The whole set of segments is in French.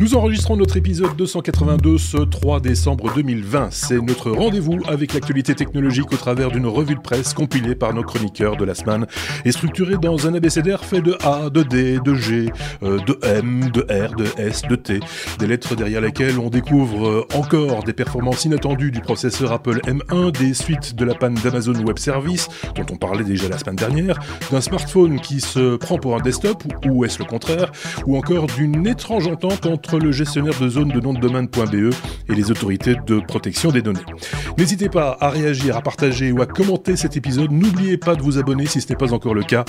Nous enregistrons notre épisode 282 ce 3 décembre 2020. C'est notre rendez-vous avec l'actualité technologique au travers d'une revue de presse compilée par nos chroniqueurs de la semaine et structurée dans un abécédaire fait de A, de D, de G, euh, de M, de R, de S, de T. Des lettres derrière lesquelles on découvre euh, encore des performances inattendues du processeur Apple M1, des suites de la panne d'Amazon Web Service, dont on parlait déjà la semaine dernière, d'un smartphone qui se prend pour un desktop, ou est-ce le contraire, ou encore d'une étrange entente entre le gestionnaire de zone de nom de domaine.be et les autorités de protection des données. N'hésitez pas à réagir, à partager ou à commenter cet épisode. N'oubliez pas de vous abonner si ce n'est pas encore le cas.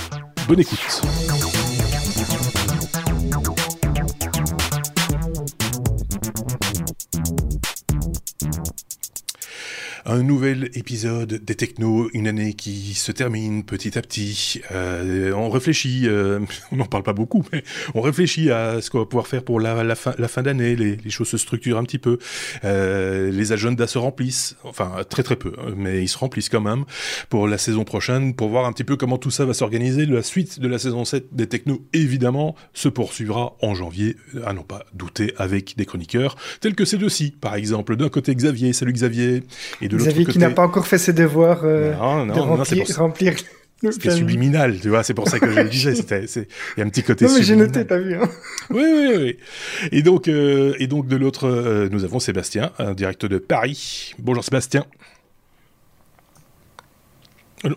Bonne écoute. Un nouvel épisode des Technos, une année qui se termine petit à petit. Euh, on réfléchit, euh, on n'en parle pas beaucoup, mais on réfléchit à ce qu'on va pouvoir faire pour la, fin, la fin d'année. Les, choses se structurent un petit peu. Euh, les agendas se remplissent, enfin très très peu, mais ils se remplissent quand même pour la saison prochaine, pour voir un petit peu comment tout ça va s'organiser. La suite de la saison 7 des Technos, évidemment, se poursuivra en janvier, à n'en pas douter, avec des chroniqueurs tels que ces deux-ci, par exemple. D'un côté Xavier, salut Xavier, de Xavier qui n'a pas encore fait ses devoirs euh, non, non, de remplir, non, remplir c'était subliminal, tu vois, c'est pour ça que je le disais. C'était, il y a un petit côté. Non mais j'ai noté, t'as vu. Hein oui, oui, oui. Et donc, euh, et donc de l'autre, euh, nous avons Sébastien, un direct de Paris. Bonjour Sébastien.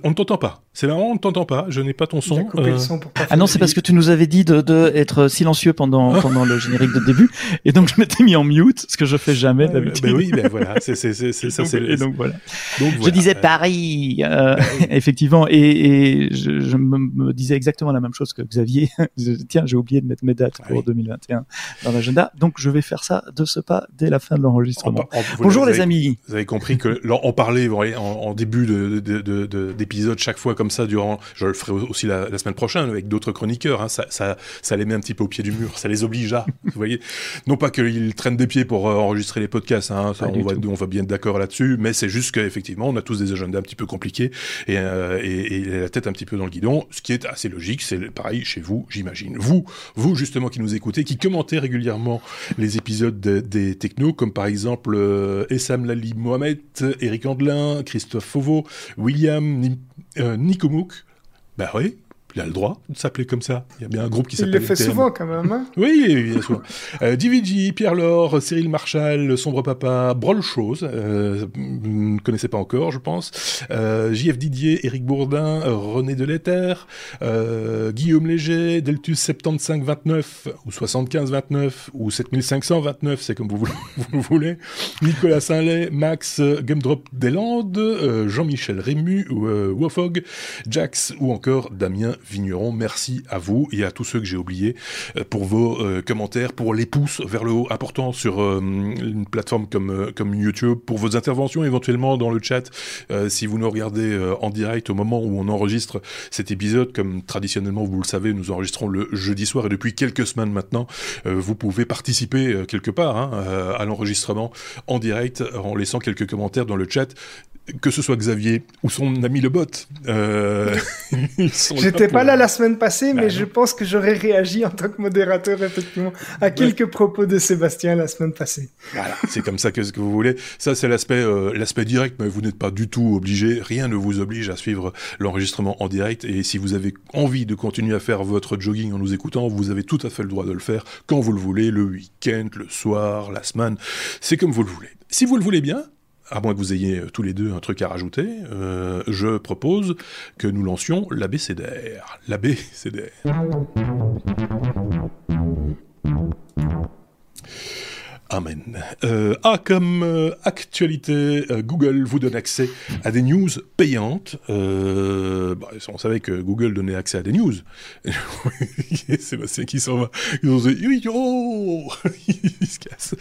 On ne t'entend pas. C'est marrant, on ne t'entend pas. Je n'ai pas ton son. Euh... son pour ah non, c'est parce que tu nous avais dit de, de être silencieux pendant pendant le générique de début, et donc je m'étais mis en mute, ce que je fais jamais d'habitude. Ben oui, ben voilà, c'est c'est c'est ça. C'est et donc voilà. Donc, voilà. Je disais Paris, euh, effectivement, et, et je, je me, me, disais exactement la même chose que Xavier. Tiens, j'ai oublié de mettre mes dates pour oui. 2021 dans l'agenda, donc je vais faire ça de ce pas dès la fin de l'enregistrement. Bonjour les avez, amis. Vous avez compris que on parlait en, en début de, de, de, chaque fois comme ça durant. Je le ferai aussi la, la semaine prochaine avec d'autres chroniqueurs. Hein, ça, ça, ça les met un petit peu au pied du mur. Ça les obligea. vous voyez. Non pas qu'ils traînent des pieds pour euh, enregistrer les podcasts. Hein, ça, on, va, on va bien être d'accord là-dessus. Mais c'est juste qu'effectivement, on a tous des agendas un petit peu compliqués et, euh, et, et, la tête un petit peu dans le guidon. Ce qui est assez logique. C'est pareil chez vous, j'imagine. Vous, vous justement qui nous écoutez, qui commentez régulièrement les épisodes de, des technos, comme par exemple euh, Essam Lali Mohamed, Eric Andelin, Christophe Fauveau, William euh, Nico bah oui, il a le droit de s'appeler comme ça. Il y a bien un groupe qui s'appelle. Il le fait souvent quand même. Hein oui, bien sûr. euh, DVG, Pierre Laure, Cyril Marchal, Sombre Papa, Brol Chose, euh, vous ne connaissez pas encore, je pense. Euh, JF Didier, Éric Bourdin, René Deletter, euh, Guillaume Léger, Deltus 7529 ou 7529 ou 7529, c'est comme vous voulez, vous voulez. Nicolas Saint-Lay, Max Gumdrop Deslandes, euh, Jean-Michel Rému, euh, Wofog, Jax ou encore Damien Vigneron. Merci à vous et à tous ceux que j'ai oubliés euh, pour vos euh, commentaires, pour les pouces vers le haut importants sur euh, une plateforme comme, YouTube, pour vos interventions éventuellement dans le chat. Si vous nous regardez en direct au moment où on enregistre cet épisode, comme traditionnellement vous le savez, nous enregistrons le jeudi soir et depuis quelques semaines maintenant, vous pouvez participer quelque part hein, à l'enregistrement en direct en laissant quelques commentaires dans le chat que ce soit Xavier ou son ami le bot. Euh, J'étais pas là la semaine passée, bah mais je pense que j'aurais réagi en tant que modérateur, effectivement, à quelques propos de Sébastien la semaine passée. Voilà, c'est comme ça que ce que vous voulez. Ça, c'est l'aspect euh, l'aspect direct, mais vous n'êtes pas du tout obligé. Rien ne vous oblige à suivre l'enregistrement en direct. Et si vous avez envie de continuer à faire votre jogging en nous écoutant, vous avez tout à fait le droit de le faire quand vous le voulez, le week-end, le soir, la semaine. C'est comme vous le voulez. Si vous le voulez bien, à moins que vous ayez tous les deux un truc à rajouter, euh, je propose que nous lancions l'ABCDR. L'ABCDR. Amen. Euh, ah, comme euh, actualité, euh, Google vous donne accès à des news payantes. Bah, on savait que Google donnait accès à des news. Sébastien qui s'en va. Ils ont dit, oh Il se casse.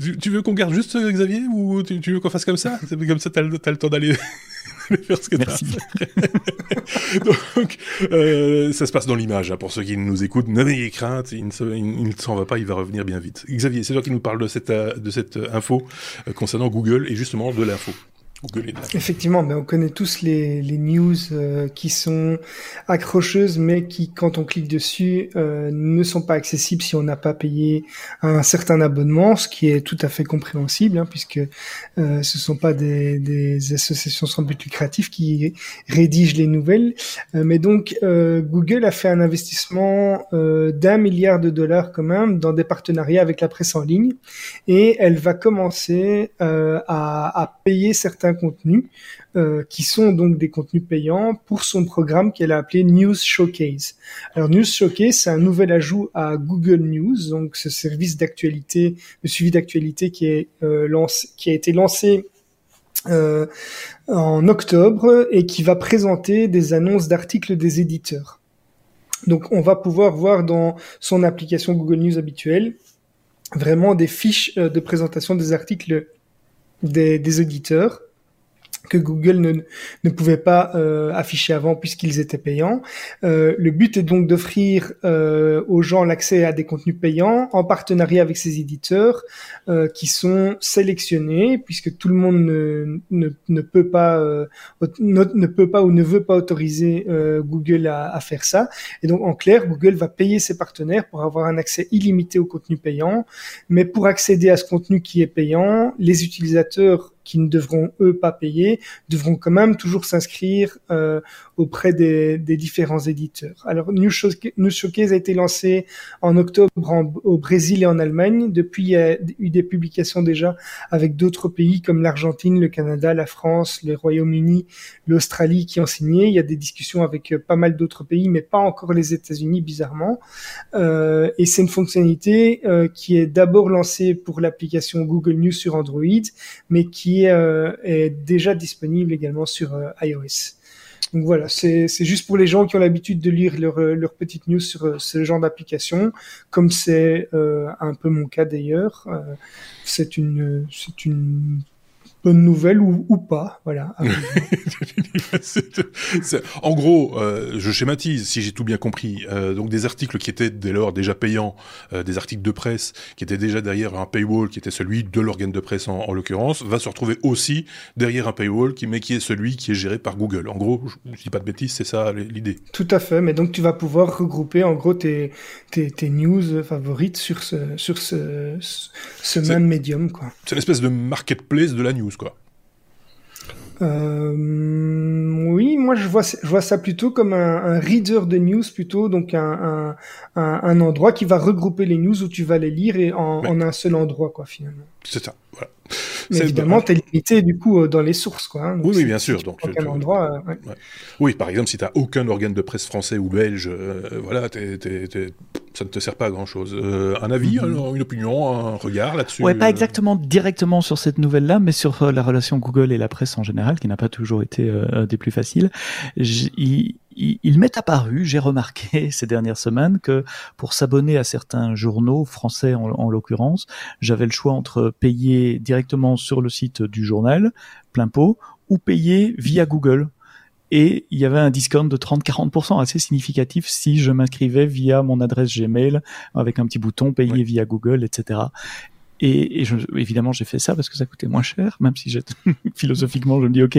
Tu, tu, veux qu'on garde juste Xavier ou tu, veux qu'on fasse comme ça? Comme ça, t'as le temps d'aller faire ce que Merci. Donc, euh, ça se passe dans l'image. Hein, pour ceux qui nous écoutent, n'ayez crainte, il ne, s'en ne va pas, il va revenir bien vite. Xavier, c'est toi qui nous parle de cette, de cette info euh, concernant Google et justement de l'info. Effectivement, mais on connaît tous les, news euh, qui sont accrocheuses, mais qui, quand on clique dessus, euh, ne sont pas accessibles si on n'a pas payé un certain abonnement, ce qui est tout à fait compréhensible, hein, puisque euh, ce sont pas des, associations sans but lucratif qui rédigent les nouvelles. Mais donc, Google a fait un investissement d'un milliard de dollars quand même dans des partenariats avec la presse en ligne, et elle va commencer à payer certains contenus euh, qui sont donc des contenus payants pour son programme qu'elle a appelé News Showcase. Alors News Showcase, c'est un nouvel ajout à Google News, donc ce service d'actualité, de suivi d'actualité qui euh, qui a été lancé euh, en octobre et qui va présenter des annonces d'articles des éditeurs. Donc on va pouvoir voir dans son application Google News habituelle vraiment des fiches de présentation des articles des, des éditeurs que Google ne, ne pouvait pas euh, afficher avant puisqu'ils étaient payants. Euh, le but est donc d'offrir euh, aux gens l'accès à des contenus payants en partenariat avec ces éditeurs euh, qui sont sélectionnés puisque tout le monde ne, ne, ne peut pas euh, ne, peut pas ou ne veut pas autoriser euh, Google à, à, faire ça. Et donc en clair, Google va payer ses partenaires pour avoir un accès illimité au contenu payant. Mais pour accéder à ce contenu qui est payant, les utilisateurs qui ne devront eux pas payer, devront quand même toujours s'inscrire euh, auprès des, des, différents éditeurs. Alors News Showcase, a été lancé en octobre au Brésil et en Allemagne. Depuis, il y a eu des publications déjà avec d'autres pays comme l'Argentine, le Canada, la France, le Royaume-Uni, l'Australie qui ont signé. Il y a des discussions avec euh, pas mal d'autres pays, mais pas encore les États-Unis, bizarrement. Euh, et c'est une fonctionnalité euh, qui est d'abord lancée pour l'application Google News sur Android, mais qui euh, est déjà disponible également sur euh, iOS. Donc voilà, c'est juste pour les gens qui ont l'habitude de lire leur, leur petite news sur euh, ce genre d'application, comme c'est un peu mon cas d'ailleurs. c'est une, c'est une bonne nouvelle ou, ou pas, voilà. en gros, euh, je schématise, si j'ai tout bien compris, euh, donc des articles qui étaient dès lors déjà payants, euh, des articles de presse qui étaient déjà derrière un paywall, qui était celui de l'organe de presse en, en l'occurrence, va se retrouver aussi derrière un paywall, qui, mais qui est celui qui est géré par Google. En gros, je, je dis pas de bêtises, c'est ça l'idée. Tout à fait, mais donc tu vas pouvoir regrouper en gros tes, tes, tes news favorites sur ce, sur ce, ce même médium, quoi. C'est une espèce de marketplace de la news quoi. Euh, oui, moi je vois, je vois ça plutôt comme un, un reader de news plutôt, donc un, un, un, endroit qui va regrouper les news où tu vas les lire et en, en un seul endroit quoi finalement. C'est ça, voilà. Mais évidemment, tu es limité du coup euh, dans les sources, quoi. Hein. oui, oui, bien sûr. Donc, tu, endroit, euh, ouais. Ouais. Oui, par exemple, si tu aucun organe de presse français ou belge, euh, voilà, t'es, t'es, t'es... ça ne te sert pas à grand chose. Euh, un avis, mm-hmm. une opinion, un regard là-dessus Ouais, pas exactement directement sur cette nouvelle-là, mais sur euh, la relation Google et la presse en général, qui n'a pas toujours été des plus faciles. J il m'est apparu, j'ai remarqué ces dernières semaines que pour s'abonner à certains journaux français en, en l'occurrence, j'avais le choix entre payer directement sur le site du journal, plein pot, ou payer via Google. Et il y avait un discount de 30-40% assez significatif si je m'inscrivais via mon adresse Gmail avec un petit bouton payer oui. via Google, etc. Et, et je, évidemment, j'ai fait ça parce que ça coûtait moins cher, même si philosophiquement, je me dis, OK,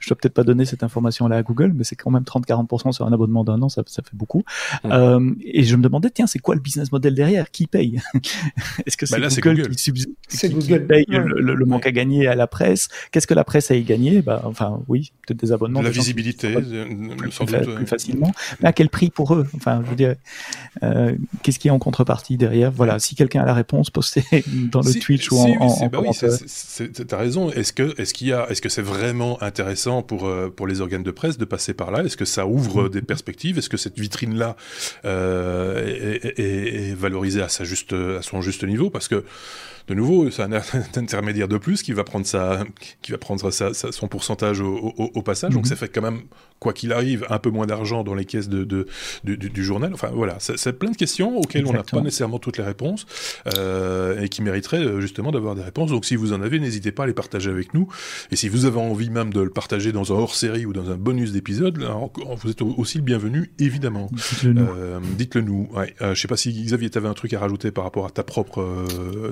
je dois peut-être pas donner cette information-là à Google, mais c'est quand même 30-40% sur un abonnement d'un an, ça, ça fait beaucoup. Euh, et je me demandais, tiens, c'est quoi le business model derrière? Qui paye? Est-ce que c'est bah Google, Google, qui, subs... qui, Google. qui paye ouais. le, le, le, manque à gagner à la presse? Qu'est-ce que la presse a y gagné bah, Enfin, oui, peut-être des abonnements. La visibilité, plus, sans doute, plus facilement. Mais à quel prix pour eux? Enfin, je veux dire, euh, qu'est-ce qui est en contrepartie derrière? Voilà, si quelqu'un a la réponse, postez dans le si, Twitch ou si, en, en, bah oui, T'as raison. Est-ce que est-ce qu'il y a est-ce que c'est vraiment intéressant pour euh, pour les organes de presse de passer par là? Est-ce que ça ouvre mmh. des perspectives? Est-ce que cette vitrine là euh, est, est, est, valorisée à sa juste à son juste niveau? Parce que de nouveau, c'est un, intermédiaire de plus qui va prendre sa, qui va prendre sa, sa, son pourcentage au, au, au passage. Donc, ça fait quand même, quoi qu'il arrive, un peu moins d'argent dans les caisses de, du, du, journal. Enfin, voilà, c'est plein de questions auxquelles Exactement. on n'a pas nécessairement toutes les réponses euh, et qui mériteraient permettrait justement d'avoir des réponses. Donc si vous en avez, n'hésitez pas à les partager avec nous. Et si vous avez envie même de le partager dans un hors-série ou dans un bonus d'épisode, vous êtes aussi le bienvenu, évidemment. Dites-le nous. Nous. Ouais. je sais pas si Xavier, tu avais un truc à rajouter par rapport à ta propre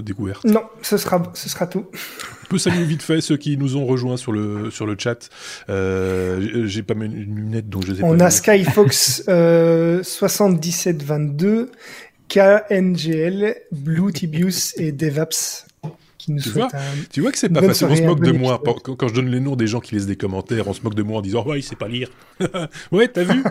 découverte. Non, ce sera, ce sera tout. On peut saluer vite fait ceux qui nous ont rejoints sur le, sur le chat. Euh, j'ai pas mes lunettes donc je les ai On a Skyfox euh, 7722, KNGL, Blue Tibius et Devaps. Qui nous tu, vois, tu vois que c'est pas facile. On se moque de moi. Quand, je donne les noms des gens qui laissent des commentaires, on se moque de moi en disant Ouais, il sait pas lire. ouais, t'as vu?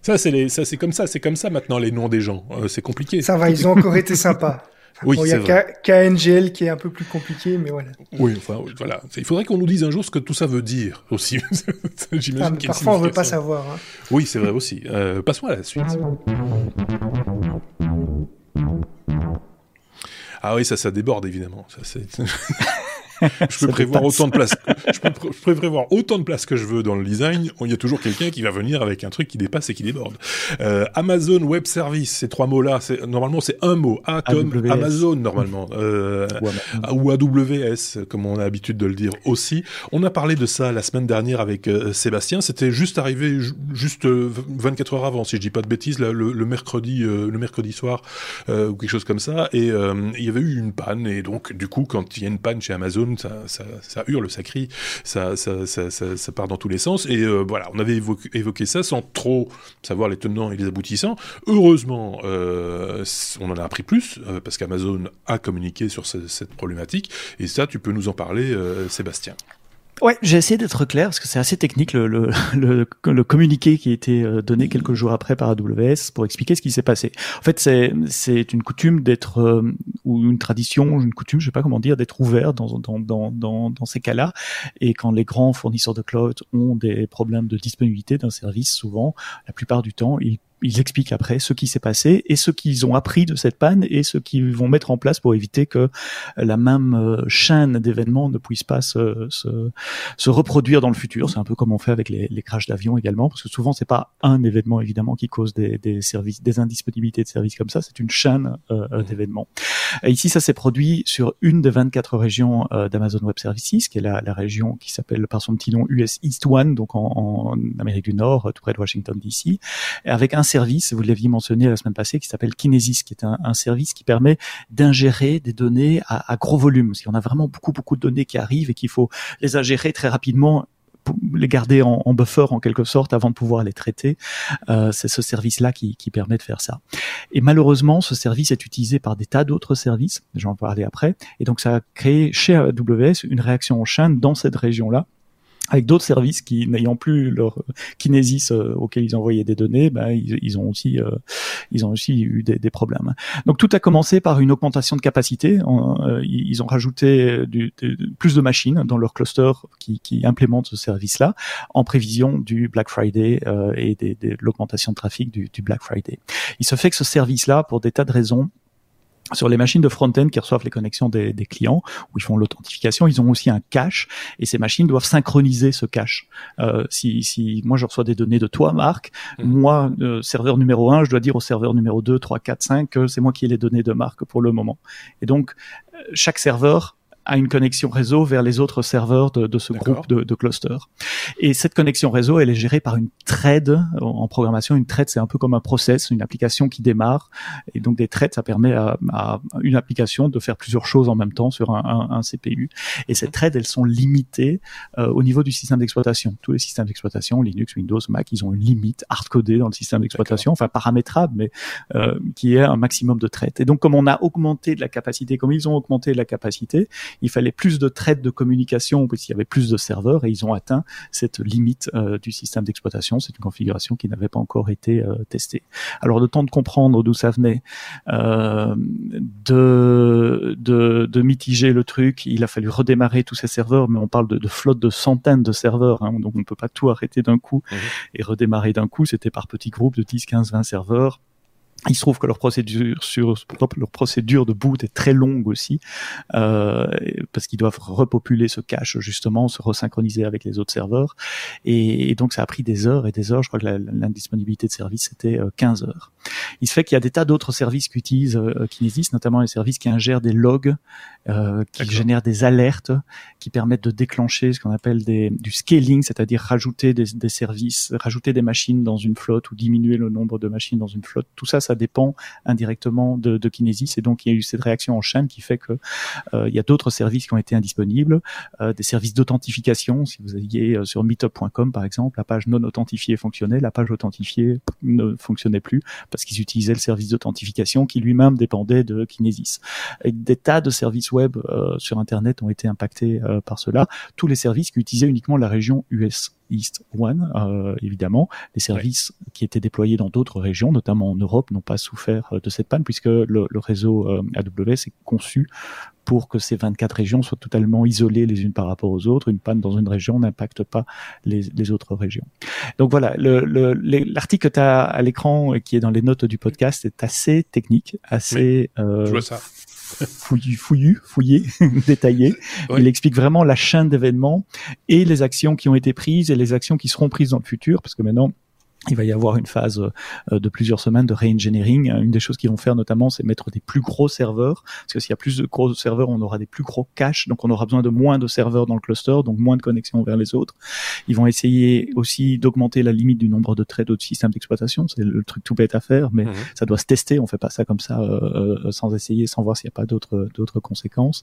Ça, c'est comme ça, c'est comme ça maintenant les noms des gens. Euh, c'est compliqué. Ça va, ils ont encore été sympas. Oui, il y a KNGL qui est un peu plus compliqué, mais voilà. Oui, enfin, voilà. Il faudrait qu'on nous dise un jour ce que tout ça veut dire aussi. J'imagine ah, parfois, on ne veut pas savoir. Hein. Oui, c'est vrai aussi. Euh, passons à la suite. Ah oui, ça, ça déborde évidemment. Ça, je peux prévoir autant de place. je, peux, prévoir autant de place que je veux dans le design. Il y a toujours quelqu'un qui va venir avec un truc qui dépasse et qui déborde. Euh, Amazon Web Service, ces trois mots-là, c'est normalement c'est un mot. A comme Amazon normalement, euh, ou AWS comme on a l'habitude de le dire aussi. On a parlé de ça la semaine dernière avec euh, Sébastien. C'était juste arrivé juste 24 heures avant, si je dis pas de bêtises, le, le, mercredi, le mercredi soir ou quelque chose comme ça. Et il y avait eu une panne et donc du coup quand il y a une panne chez Amazon ça, hurle, ça crie, ça, part dans tous les sens. Et euh, voilà, on avait évoqué, ça sans trop savoir les tenants et les aboutissants. Heureusement, euh, on en a appris plus, euh, parce qu'Amazon a communiqué sur cette problématique. Et ça, tu peux nous en parler, Sébastien. Ouais, j'ai essayé d'être clair parce que c'est assez technique le, le, le, le, communiqué qui a été euh, donné quelques jours après par AWS pour expliquer ce qui s'est passé. En fait, c'est c'est une coutume d'être euh, ou une tradition, une coutume, je sais pas comment dire, d'être ouvert dans dans dans dans, dans ces cas-là. Et quand les grands fournisseurs de cloud ont des problèmes de disponibilité d'un service, souvent, la plupart du temps, ils ils expliquent après ce qui s'est passé et ce qu'ils ont appris de cette panne et ce qu'ils vont mettre en place pour éviter que la même euh, chaîne d'événements ne puisse pas se, se, se, reproduire dans le futur. C'est un peu comme on fait avec les, les crashs d'avions également, parce que souvent c'est pas un événement évidemment qui cause des, des services, des indisponibilités de services comme ça, c'est une chaîne euh, euh d'événements. Ici, ça s'est produit sur une des 24 régions euh, d'Amazon Web Services, qui est la, la région qui s'appelle par son petit nom US East One, donc en, en Amérique du Nord, tout près de Washington DC, avec un service, vous l'aviez mentionné la semaine passée, qui s'appelle Kinesis, qui est un, service qui permet d'ingérer des données à, gros volume. Parce qu'on a vraiment beaucoup, beaucoup de données qui arrivent et qu'il faut les ingérer très rapidement les garder en, buffer en quelque sorte avant de pouvoir les traiter. Euh, c'est ce service-là qui, qui, permet de faire ça. Et malheureusement, ce service est utilisé par des tas d'autres services, j'en parler après, et donc ça a créé chez AWS une réaction en chaîne dans cette région-là avec d'autres services qui n'ayant plus leur kinésis euh, auquel ils envoyaient des données, ben, ils, ont aussi euh, ils ont aussi eu des, des, problèmes. Donc tout a commencé par une augmentation de capacité. Euh, ils ont rajouté du, plus de machines dans leur cluster qui, qui implémentent ce service-là en prévision du Black Friday et de l'augmentation de trafic du, du Black Friday. Il se fait que ce service-là, pour des tas de raisons, sur les machines de front-end qui reçoivent les connexions des, des clients, où ils font l'authentification, ils ont aussi un cache, et ces machines doivent synchroniser ce cache. Euh, si, si moi je reçois des données de toi, Marc, mmh. moi, euh, serveur numéro 1, je dois dire au serveur numéro 2, 3, 4, 5 que c'est moi qui ai les données de Marc pour le moment. Et donc, euh, chaque serveur à une connexion réseau vers les autres serveurs de, de ce groupe de, de clusters. Et cette connexion réseau, elle est gérée par une thread en programmation. Une thread, c'est un peu comme un process, une application qui démarre. Et donc des threads, ça permet à, à une application de faire plusieurs choses en même temps sur un, un, un CPU. Et ces threads, elles sont limitées euh, au niveau du système d'exploitation. Tous les systèmes d'exploitation, Linux, Windows, Mac, ils ont une limite hardcodée dans le système d'exploitation, enfin paramétrable, mais euh, qui est un maximum de threads. Et donc comme on a augmenté de la capacité, comme ils ont augmenté de la capacité, il fallait plus de traites de communication parce qu'il y avait plus de serveurs et ils ont atteint cette limite euh, du système d'exploitation. C'est une configuration qui n'avait pas encore été euh, testée. Alors le temps de comprendre d'où ça venait, euh, de, de, de, mitiger le truc, il a fallu redémarrer tous ces serveurs, mais on parle de, de flotte de centaines de serveurs, hein, donc on ne peut pas tout arrêter d'un coup mmh et redémarrer d'un coup. C'était par petits groupes de 10, 15, 20 serveurs Il se trouve que leur procédure sur leur procédure de boot est très longue aussi euh, parce qu'ils doivent repopuler ce cache justement, se resynchroniser avec les autres serveurs et, donc ça a pris des heures et des heures. Je crois que l'indisponibilité de service c'était 15 euh, heures. Il se fait qu'il y a des tas d'autres services qui utilisent euh, Kinesis, notamment les services qui ingèrent des logs, euh, qui génèrent des alertes, qui permettent de déclencher ce qu'on appelle des, du scaling, c'est-à-dire rajouter des, des services, rajouter des machines dans une flotte ou diminuer le nombre de machines dans une flotte. Tout ça, ça ça dépend indirectement de, Kinesis. Et donc, il y a eu cette réaction en chaîne qui fait que euh, il y a d'autres services qui ont été indisponibles, euh, des services d'authentification. Si vous alliez euh, sur meetup.com, par exemple, la page non authentifiée fonctionnait, la page authentifiée ne fonctionnait plus parce qu'ils utilisaient le service d'authentification qui lui-même dépendait de Kinesis. Des tas de services web sur Internet ont été impactés par cela. Tous les services qui utilisaient uniquement la région US. East One, euh, évidemment. Les services qui étaient déployés dans d'autres régions, notamment en Europe, n'ont pas souffert euh, de cette panne puisque le, le réseau euh, AWS est conçu pour que ces 24 régions soient totalement isolées les unes par rapport aux autres. Une panne dans une région n'impacte pas les, les, autres régions. Donc voilà, l'article que tu as à l'écran et qui est dans les notes du podcast est assez technique, assez... Euh, je vois ça fouillu, fouillu, fouillé, détaillé. Il explique vraiment la chaîne d'événements et les actions qui ont été prises et les actions qui seront prises dans le futur, parce que maintenant, il va y avoir une phase euh, de plusieurs semaines de re-engineering. Une des choses qu'ils vont faire notamment, c'est mettre des plus gros serveurs, parce que s'il y a plus de gros serveurs, on aura des plus gros caches, donc on aura besoin de moins de serveurs dans le cluster, donc moins de connexions vers les autres. Ils vont essayer aussi d'augmenter la limite du nombre de traits d'autres systèmes d'exploitation. C'est le truc tout bête à faire, mais mhm. ça doit se tester. On fait pas ça comme ça euh, euh, sans essayer, sans voir s'il n'y a pas d'autres d'autres conséquences.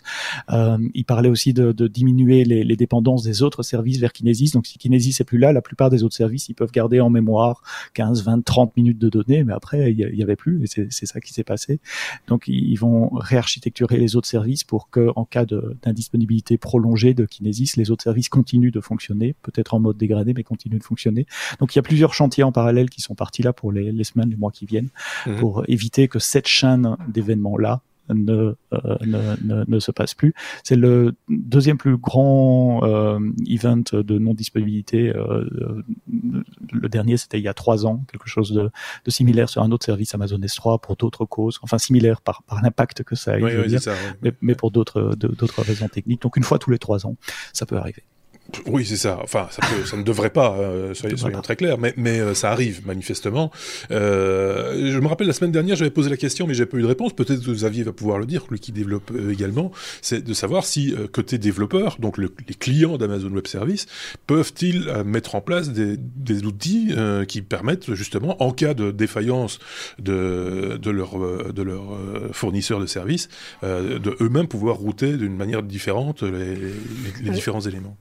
Euh, il parlait aussi de, de diminuer les, les, dépendances des autres services vers Kinesis. Donc si Kinesis est plus là, la plupart des autres services, ils peuvent garder en mémoire 15, 20, 30 minutes de données, mais après, il y, avait plus, et c'est ça qui s'est passé. Donc, ils vont réarchitecturer les autres services pour que, en cas d'indisponibilité prolongée de Kinesis, les autres services continuent de fonctionner, peut-être en mode dégradé, mais continuent de fonctionner. Donc, il y a plusieurs chantiers en parallèle qui sont partis là pour les, semaines, les mois qui viennent, mmh. pour éviter que cette chaîne d'événements-là ne, euh, ne, ne, ne, se passe plus. C'est le deuxième plus grand euh, event de non-disponibilité. Euh, le dernier, c'était il y a trois ans, quelque chose de, de, similaire sur un autre service Amazon S3 pour d'autres causes, enfin similaire par, par l'impact que ça a eu, mais, mais, pour d'autres d'autres raisons techniques. Donc une fois tous les trois ans, ça peut arriver. Oui, c'est ça. Enfin, ça, peut, ça, ne devrait pas, euh, soyons, très clairs, mais, mais euh, ça arrive manifestement. Euh, je me rappelle la semaine dernière, j'avais posé la question, mais j'ai pas eu de réponse. Peut-être que Xavier va pouvoir le dire, lui qui développe euh, également. C'est de savoir si côté développeur, donc les clients d'Amazon Web Service, peuvent-ils mettre en place des, des outils qui permettent justement, en cas de défaillance de, de leur de leur fournisseur de services, de eux-mêmes pouvoir router d'une manière différente les, les, les différents éléments.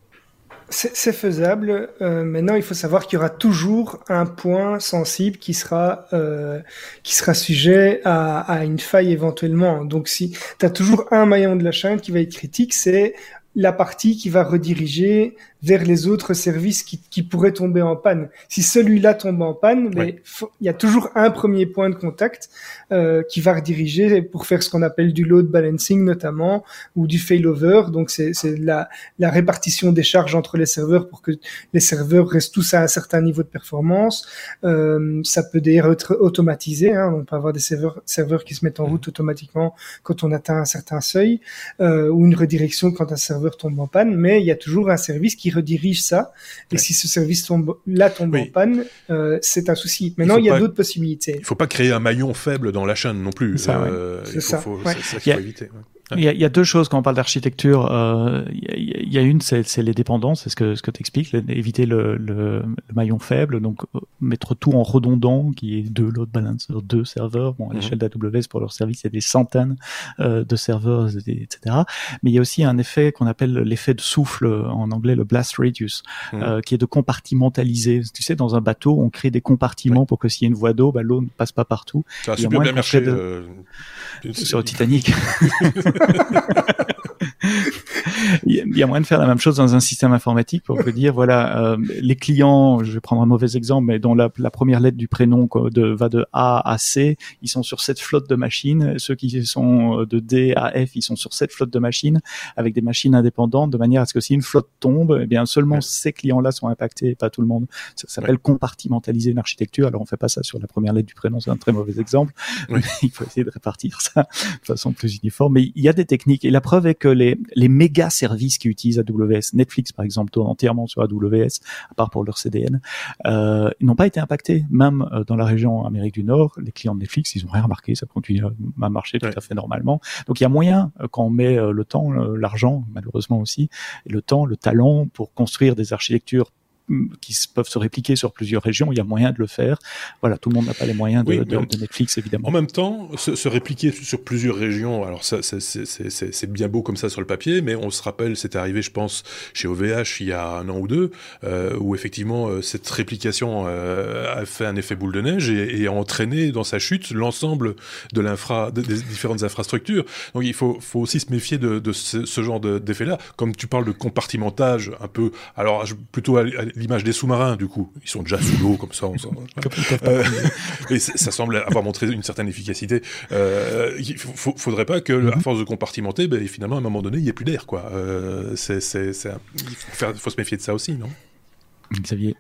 C'est faisable. Euh, maintenant, il faut savoir qu'il y aura toujours un point sensible qui sera euh, qui sera sujet à, à, une faille éventuellement. Donc, si tu as toujours un maillon de la chaîne qui va être critique, c'est la partie qui va rediriger vers les autres services qui, qui pourraient tomber en panne. Si celui-là tombe en panne, mais il y a toujours un premier point de contact euh, qui va rediriger pour faire ce qu'on appelle du load balancing notamment ou du failover. Donc c'est la, la répartition des charges entre les serveurs pour que les serveurs restent tous à un certain niveau de performance. Euh, ça peut d'ailleurs être automatisé. Hein. On peut avoir des serveurs, serveurs qui se mettent en route mmh. automatiquement quand on atteint un certain seuil euh, ou une redirection quand un serveur tombe en panne. Mais il y a toujours un service qui redirige ça. Et si ce service tombe, là tombe en panne, euh, c'est un souci. Maintenant, il, y a d'autres possibilités. Il faut pas créer un maillon faible dans la chaîne non plus. C'est euh, ça. Faut, ça qu'il faut éviter. Il y, a, il y, a, deux choses quand on parle d'architecture. Euh, il, y a, une, c'est les dépendances, c'est ce que ce que t'expliques, éviter le, le, le, maillon faible, donc euh, mettre tout en redondant, qui est deux load balancer, deux serveurs. Bon, à mhm. l'échelle d'AWS pour leur service, il y a des centaines euh, de serveurs, etc. Mais il y a aussi un effet qu'on appelle l'effet de souffle en anglais, le blast radius, mhm. euh, qui est de compartimentaliser. Tu sais, dans un bateau, on crée des compartiments pour que s'il y a une voie d'eau, bah, l'eau ne passe pas partout. Ça a super bien marché euh, sur le Titanic. il y a moyen de faire la même chose dans un système informatique pour vous dire, voilà, euh, les clients, je vais prendre un mauvais exemple, mais dont la, la première lettre du prénom de, va de A à C, ils sont sur cette flotte de machines. Ceux qui sont de D à F, ils sont sur cette flotte de machines avec des machines indépendantes, de manière à ce que si une flotte tombe, eh bien seulement ces clients-là sont impactés, et pas tout le monde. Ça s'appelle compartimentaliser une architecture. Alors on fait pas ça sur la première lettre du prénom, c'est un très mauvais exemple. il faut essayer de répartir ça de façon plus uniforme. Mais il y a des techniques et la preuve est que les, les méga services qui utilisent AWS, Netflix par exemple, tourne entièrement sur AWS, à part pour leur CDN, euh, n'ont pas été impactés. Même euh, dans la région Amérique du Nord, les clients de Netflix, ils ont rien remarqué, ça continue à marcher tout à fait normalement. Donc il y a moyen, euh, quand on met euh, le temps, l'argent, malheureusement aussi, et le temps, le talent pour construire des architectures qui peuvent se répliquer sur plusieurs régions, il y a moyen de le faire. Voilà, tout le monde n'a pas les moyens de, de, Netflix, évidemment. En même temps, se, répliquer sur plusieurs régions, alors ça, c'est bien beau comme ça sur le papier, mais on se rappelle, c'est arrivé, je pense, chez OVH il y a un an ou deux, euh, où effectivement euh, cette réplication euh, a fait un effet boule de neige et, et a entraîné dans sa chute l'ensemble de l'infra, des différentes infrastructures. Donc il faut, faut aussi se méfier de, de ce, ce, genre d'effet-là. Comme tu parles de compartimentage, un peu, alors plutôt à, à l'image des sous-marins, du coup. Ils sont déjà sous l'eau, comme ça. On euh, et ça semble avoir montré une certaine efficacité. Euh, il faudrait pas que, à mhm. force de compartimenter, ben, finalement, à un moment donné, il n'y ait plus d'air, quoi. Euh, c'est, il faut, se méfier de ça aussi, non? Xavier?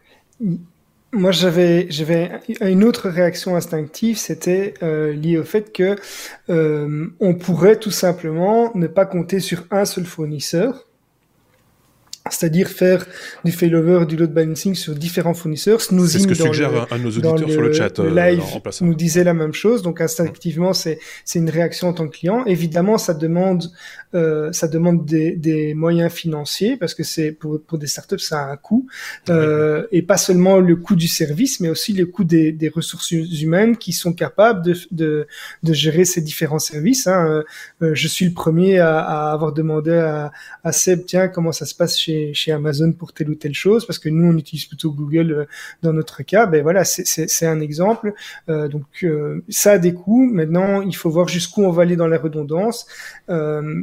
Moi, j'avais, j'avais une autre réaction instinctive, c'était euh, lié au fait que euh, on pourrait tout simplement ne pas compter sur un seul fournisseur c'est-à-dire faire du failover, du load balancing sur différents fournisseurs. C'est ce que suggère un de nos auditeurs sur le chat. Le euh, live nous disait la même chose, donc instinctivement c'est c'est une réaction en tant que client. Évidemment, ça demande euh, ça demande des, des, moyens financiers parce que c'est pour pour des startups ça a un coût euh, et pas seulement le coût du service, mais aussi le coût des, des ressources humaines qui sont capables de de, de gérer ces différents services. Hein. Euh, je suis le premier à, à avoir demandé à, à Seb tiens comment ça se passe chez chez, Amazon pour telle ou telle chose, parce que nous on utilise plutôt Google euh, dans notre cas. Ben voilà, c'est un exemple. Euh, donc euh, ça a des coûts. Maintenant, il faut voir jusqu'où on va aller dans la redondance.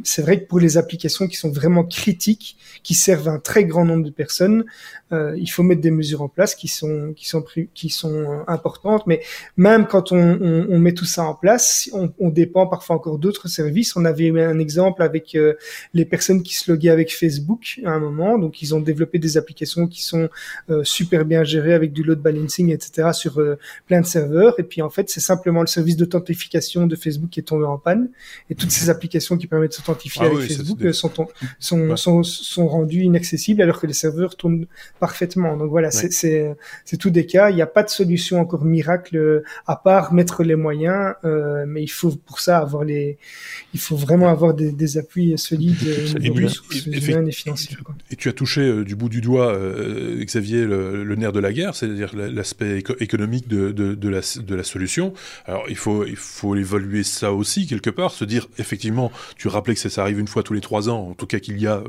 c'est vrai que pour les applications qui sont vraiment critiques, qui servent un très grand nombre de personnes, il faut mettre des mesures en place qui sont qui sont qui sont importantes. Mais même quand on, met tout ça en place, on, on dépend parfois encore d'autres services. On avait un exemple avec les personnes qui se loguaient avec Facebook à un moment donc, ils ont développé des applications qui sont euh, super bien gérées avec du load balancing, etc. sur euh, plein de serveurs. Et puis, en fait, c'est simplement le service d'authentification de Facebook qui est tombé en panne. Et toutes ces applications qui permettent de s'authentifier ah avec Facebook euh, sont, sont, sont, sont, rendues inaccessibles alors que les serveurs tournent parfaitement. Donc voilà, c'est c'est tout des cas. Il n'y a pas de solution encore miracle à part mettre les moyens, euh, mais il faut pour ça avoir les, il faut vraiment avoir des, des appuis solides, et, et, financiers. Quoi. Et tu as touché euh, du bout du doigt, euh, Xavier, le, nerf de la guerre, c'est-à-dire l'aspect économique de, de, la, de la solution. Alors il faut, il faut évaluer ça aussi quelque part, se dire effectivement, tu rappelais que ça arrive une fois tous les trois ans, en tout cas qu'il y a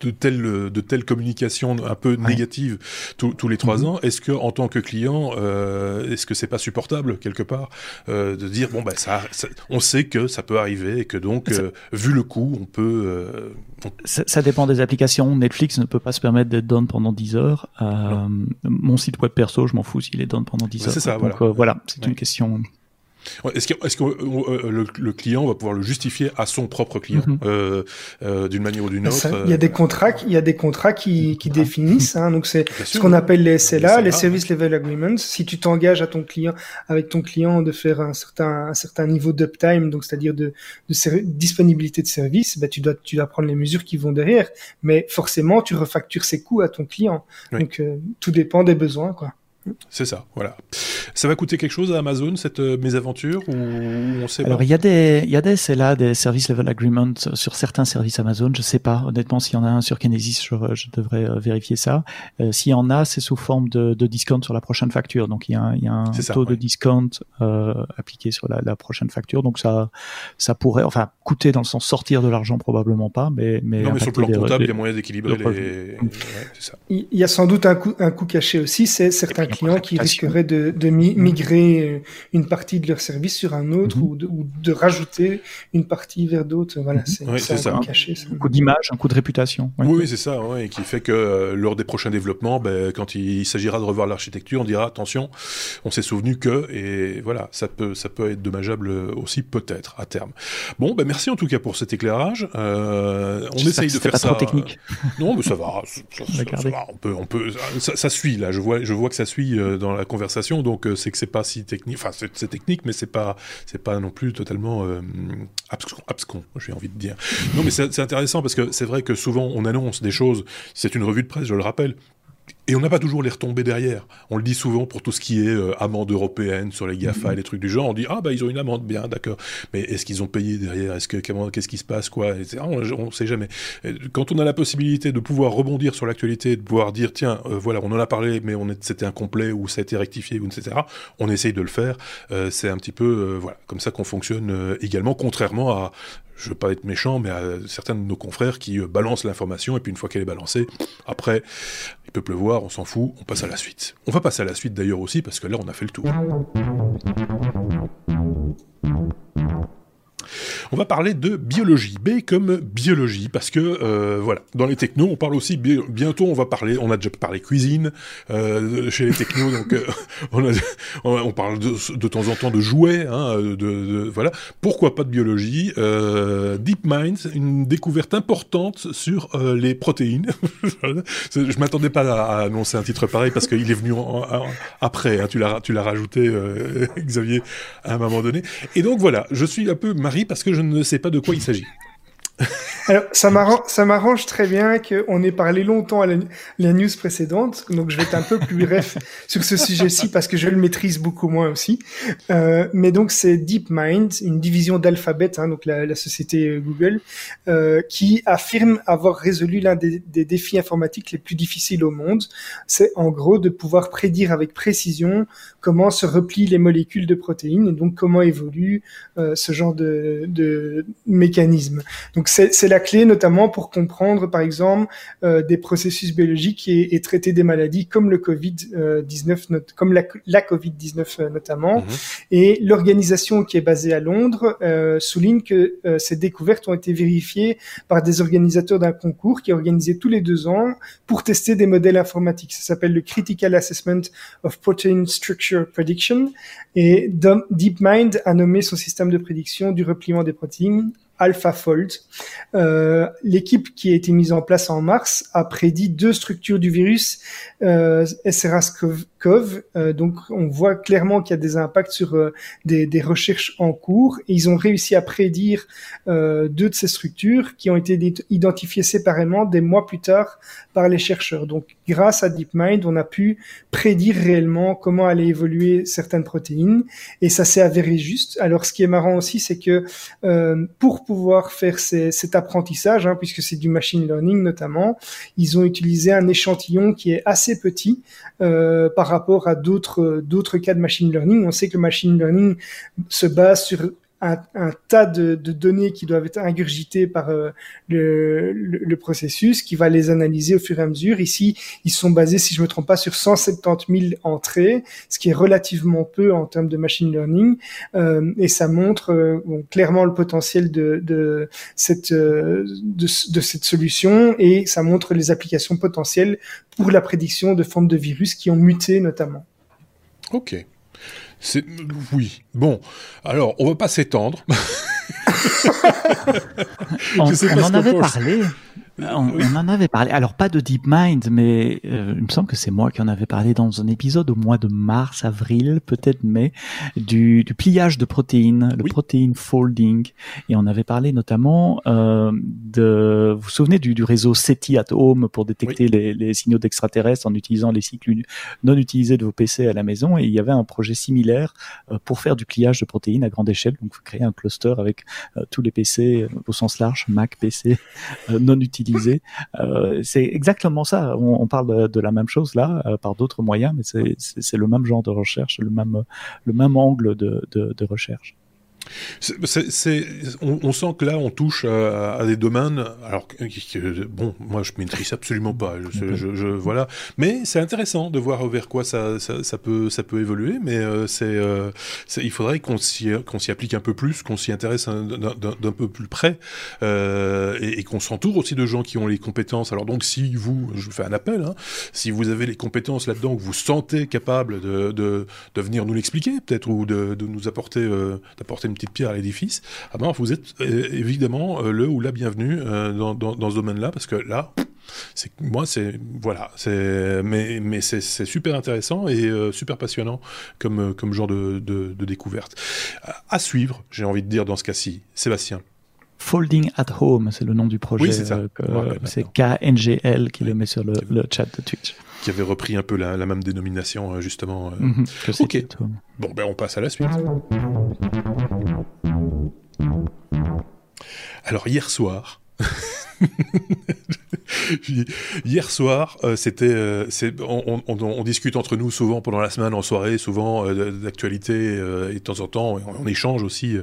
de telles de telles communications un peu négatives tous les trois mhm. ans est-ce que en tant que client euh, est-ce que c'est pas supportable quelque part euh, de dire bon bah ça, on sait que ça peut arriver et que donc euh, vu le coût on peut euh, Ça, ça, dépend des applications. Netflix ne peut pas se permettre d'être down pendant 10 heures. Euh, mon site web perso je m'en fous s'il est down pendant 10 heures c'est ça donc voilà, voilà c'est une question est-ce que, est que euh, le, client va pouvoir le justifier à son propre client mhm. euh, euh, d'une manière ou d'une autre Il y a des contrats, il y a des contrats qui, qui définissent. Hein, donc c'est ce qu'on appelle les SLA, les, Service Level Agreements. Si tu t'engages à ton client, avec ton client, de faire un certain un certain niveau d'uptime, donc c'est-à-dire de, de disponibilité de service, bah, tu dois tu dois prendre les mesures qui vont derrière. Mais forcément, tu refactures ses coûts à ton client. Donc tout dépend des besoins, quoi. C'est ça, voilà. Ça va coûter quelque chose à Amazon, cette euh, mésaventure ou on sait Alors, il y a des, il y a des, c'est là, des service level agreements sur certains services Amazon. Je sais pas, honnêtement, s'il y en a un sur Kinesis, je, je devrais euh, vérifier ça. Euh, s'il y en a, c'est sous forme de, de, discount sur la prochaine facture. Donc, il y a, il y a un taux de discount euh, appliqué sur la, la, prochaine facture. Donc, ça, ça pourrait, enfin, coûter dans le sens sortir de l'argent probablement pas, mais, mais. Non, mais sur le plan comptable, il y a moyen d'équilibrer les. Il y a sans doute un coût, un coût caché aussi, c'est certains clients qui risqueraient de, de migrer une partie de leur service sur un autre ou, de, ou, de, rajouter une partie vers d'autres. Voilà, c'est ça. Caché, un coup d'image, un coup de réputation. Oui, c'est ça, et qui fait que lors des prochains développements, ben, quand il, s'agira de revoir l'architecture, on dira attention, on s'est souvenu que, et voilà, ça peut, ça peut être dommageable aussi peut-être à terme. Bon, ben merci en tout cas pour cet éclairage. Euh, on essaye de faire pas ça. Trop technique. Non, mais ça va. Ça, va on peut, on peut. Ça, suit là. Je vois, je vois que ça suit euh, dans la conversation, donc euh, c'est que c'est pas si technique. Enfin, c'est technique, mais c'est pas, c'est pas non plus totalement euh, abscon, j'ai envie de dire. Non, mais c'est intéressant parce que c'est vrai que souvent on annonce des choses. C'est une revue de presse, je le rappelle. Et on n'a pas toujours les retombées derrière. On le dit souvent pour tout ce qui est euh, amende européenne sur les GAFA et les trucs du genre. On dit ah bah ils ont une amende bien d'accord. Mais est-ce qu'ils ont payé derrière? Est-ce que qu'est-ce qui se passe quoi? On ne sait jamais. Quand on a la possibilité de pouvoir rebondir sur l'actualité, de pouvoir dire tiens euh, voilà on en a parlé mais on c'était incomplet ou ça a été rectifié ou etc. On essaye de le faire. Euh, c'est un petit peu voilà comme ça qu'on fonctionne également contrairement à je veux pas être méchant, mais à certains de nos confrères qui balancent l'information, et puis une fois qu'elle est balancée, après, il peut pleuvoir, on s'en fout, on passe à la suite. On va passer à la suite d'ailleurs aussi, parce que là, on a fait le tour. On va parler de biologie. B comme biologie, parce que euh, voilà, dans les technos, on parle aussi bientôt, on va parler, on a déjà parlé cuisine euh, chez les technos, donc euh, on, parle de, temps en temps de jouets, hein, de, voilà. Pourquoi pas de biologie DeepMind, une découverte importante sur les protéines. Je m'attendais pas à, annoncer un titre pareil parce qu'il est venu après. Hein, tu l'as tu l'as rajouté, Xavier, à un moment donné. Et donc voilà, je suis un peu Parce que je ne sais pas de quoi il s'agit. Alors, ça m'arrange, très bien qu'on ait parlé longtemps à la, news précédente, donc je vais être un peu plus bref sur ce sujet-ci parce que je le maîtrise beaucoup moins aussi. Euh, mais donc c'est DeepMind, une division d'Alphabet, hein, donc la, la, société Google, euh, qui affirme avoir résolu l'un des, des, défis informatiques les plus difficiles au monde. C'est en gros de pouvoir prédire avec précision comment se replient les molécules de protéines et donc comment évolue euh, ce genre de, de mécanisme. Donc c'est la clé notamment pour comprendre par exemple euh, des processus biologiques et, et, traiter des maladies comme le Covid-19, comme la, la Covid-19 euh, notamment. Mhm. Et l'organisation qui est basée à Londres euh, souligne que euh, ces découvertes ont été vérifiées par des organisateurs d'un concours qui est organisé tous les deux ans pour tester des modèles informatiques. Ça s'appelle le Critical Assessment of Protein Structure Prediction. Et DeepMind a nommé son système de prédiction du repliement des protéines AlphaFold. Euh, L'équipe qui a été mise en place en mars a prédit deux structures du virus euh, SRAS-CoV. Euh, donc, on voit clairement qu'il y a des impacts sur euh, des, recherches en cours. Et ils ont réussi à prédire euh, deux de ces structures qui ont été identifiées séparément des mois plus tard par les chercheurs. Grâce à DeepMind, on a pu prédire réellement comment allaient évoluer certaines protéines. Et ça s'est avéré juste. Alors, ce qui est marrant aussi, c'est que pour pouvoir faire cet apprentissage, hein, puisque c'est du machine learning notamment, ils ont utilisé un échantillon qui est assez petit euh, par rapport à d'autres d'autres cas de machine learning. On sait que le machine learning se base sur un, tas de, données qui doivent être ingurgitées par euh, le, processus, qui va les analyser au fur et à mesure. Ici, ils sont basés, si je me trompe pas, sur 170 000 entrées, ce qui est relativement peu en termes de machine learning, euh, et ça montre euh, clairement le potentiel de, cette de, cette solution, et ça montre les applications potentielles pour la prédiction de formes de virus qui ont muté notamment. Ok. Oui. Bon, alors, on va pas s'étendre. on, on en avait parlé. On, en avait parlé. Alors pas de DeepMind, mais euh, il me semble que c'est moi qui en avais parlé dans un épisode au mois de mars, avril, peut-être mai, du, du, pliage de protéines, le protein folding, et on avait parlé notamment euh, de. Vous vous souvenez du, du, réseau SETI at Home pour détecter les, les, signaux d'extraterrestres en utilisant les cycles non utilisés de vos PC à la maison, et il y avait un projet similaire euh, pour faire du pliage de protéines à grande échelle, donc créer un cluster avec euh, tous les PC au sens large, Mac, PC non utilisés euh, c'est exactement ça. On, parle de, la même chose là euh, par d'autres moyens, mais c'est le même genre de recherche, le même le même angle de recherche. C'est, on, sent que là, on touche à, à des domaines. Alors, bon, moi, je maîtrise absolument pas. Je, voilà, mais c'est intéressant de voir vers quoi ça, ça, peut, ça peut évoluer. Mais euh, c'est, euh, il faudrait qu'on s'y, qu'on s'y applique un peu plus, qu'on s'y intéresse d'un, peu plus près, euh, et, qu'on s'entoure aussi de gens qui ont les compétences. Alors donc, si vous, je fais un appel, hein, si vous avez les compétences là-dedans, que vous sentez capable de, de, venir nous l'expliquer, peut-être, ou de, de nous apporter, euh, d'apporter une petite pierre à l'édifice, ah ben vous êtes euh, évidemment euh, le ou la bienvenue euh, dans, dans, dans, ce domaine-là, parce que là, c'est moi, c'est voilà, c'est mais mais c'est super intéressant et euh, super passionnant comme comme genre de, de, de découverte. À suivre, j'ai envie de dire dans ce cas-ci, Sébastien. Folding at Home, c'est le nom du projet. Oui, c'est ça. c'est KNGL qui oui. le met sur le, le, chat de Twitch. Qui avait repris un peu la, la même dénomination, justement. Mm -hmm, ok. Bon, ben on passe à la suite. Alors, hier soir. Hier soir, euh, c'était, euh, on, discute entre nous souvent pendant la semaine, en soirée, souvent euh, d'actualité et de temps en temps, on, échange aussi